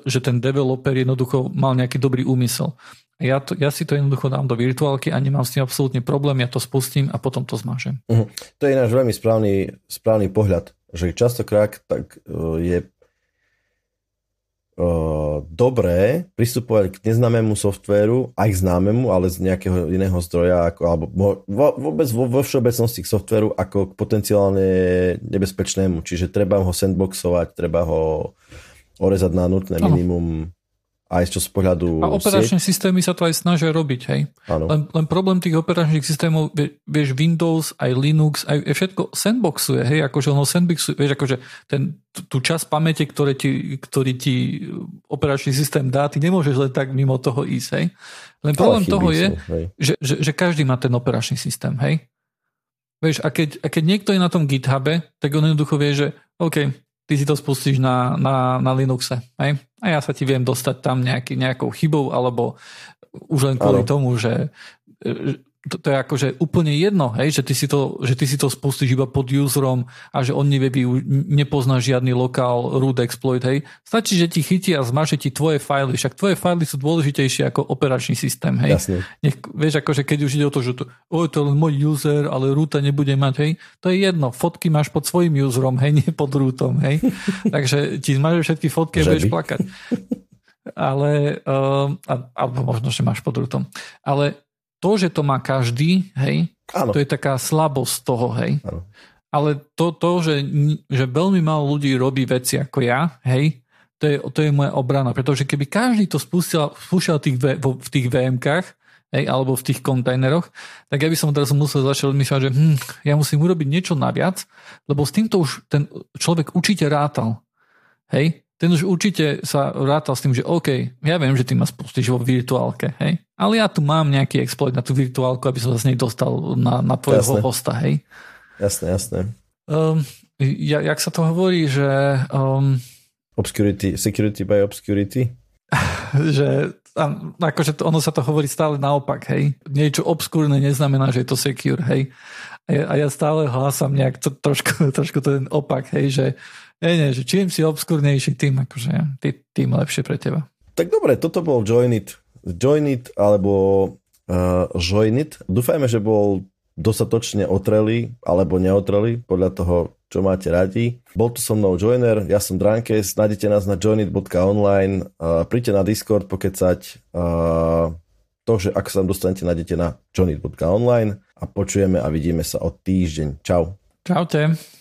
že ten developer jednoducho mal nejaký dobrý úmysel. Ja, to, ja si to jednoducho dám do virtuálky a nemám s tým absolútne problém, ja to spustím a potom to zmažem. Uh-huh. To je náš veľmi správny, správny pohľad, že častokrát tak uh, je uh, dobré pristupovať k neznámemu softvéru, aj k známemu, ale z nejakého iného zdroja, ako, alebo vo, vôbec vo, vo všeobecnosti k softvéru ako k potenciálne nebezpečnému. Čiže treba ho sandboxovať, treba ho orezať na nutné minimum aj čo z pohľadu A operačné sieť. systémy sa to aj snažia robiť, hej. Len, len problém tých operačných systémov, vieš, Windows, aj Linux, aj všetko sandboxuje, hej, akože ono sandboxuje, vieš, akože ten, tú časť pamäte, ktoré ti, ktorý ti operačný systém dá, ty nemôžeš len tak mimo toho ísť, hej. Len problém toho je, sú, že, že, že každý má ten operačný systém, hej. Vieš, a keď, a keď niekto je na tom GitHube, tak on jednoducho vie, že OK, ty si to spustíš na, na, na Linuxe. Hej? A ja sa ti viem dostať tam nejaký, nejakou chybou, alebo už len kvôli ano. tomu, že to, to je akože úplne jedno, hej, že, ty si to, že ty si to spustíš iba pod userom a že on nevie, nepozná žiadny lokál root exploit, hej. Stačí, že ti chytí a zmaže ti tvoje fajly, však tvoje fajly sú dôležitejšie ako operačný systém, hej. Jasne. Nech, vieš, akože keď už ide o to, že to, o, to je môj user, ale roota nebude mať, hej, to je jedno, fotky máš pod svojim userom, hej, nie pod rootom, hej. Takže ti zmaže všetky fotky a budeš plakať. Ale, uh, alebo možno, že máš pod rootom. Ale to, že to má každý, hej, ano. to je taká slabosť toho, hej. Ano. Ale to, to že, že veľmi málo ľudí robí veci ako ja, hej, to je, to je moja obrana, pretože keby každý to spustil, spúšťal tých, v tých VMkách, hej, alebo v tých kontajneroch, tak ja by som teraz musel začať myslieť, že hm, ja musím urobiť niečo naviac, lebo s týmto už ten človek určite rátal. Hej, ten už určite sa rátal s tým, že OK, ja viem, že ty ma spustíš vo virtuálke, hej, ale ja tu mám nejaký exploit na tú virtuálku, aby som sa z nej dostal na, na tvojho jasné. hosta, hej. Jasné, jasné. Um, ja, jak sa to hovorí, že... Um, obscurity, security by obscurity? že akože to, ono sa to hovorí stále naopak, hej. Niečo obskúrne neznamená, že je to secure, hej. A ja, a ja stále hlásam nejak to, trošku, trošku ten opak, hej, že nie, nie, že čím si obskúrnejší, tým, akože, tým, tým lepšie pre teba. Tak dobre, toto bol Join It Joinit alebo uh, Joinit. Dúfajme, že bol dostatočne otrelý alebo neotrelý podľa toho, čo máte radi. Bol tu so mnou Joiner, ja som Drankes, nájdete nás na joinit.online, uh, príďte na Discord pokecať. Uh, to, že ako sa tam dostanete, nájdete na joinit.online a počujeme a vidíme sa o týždeň. Čau. Čaute.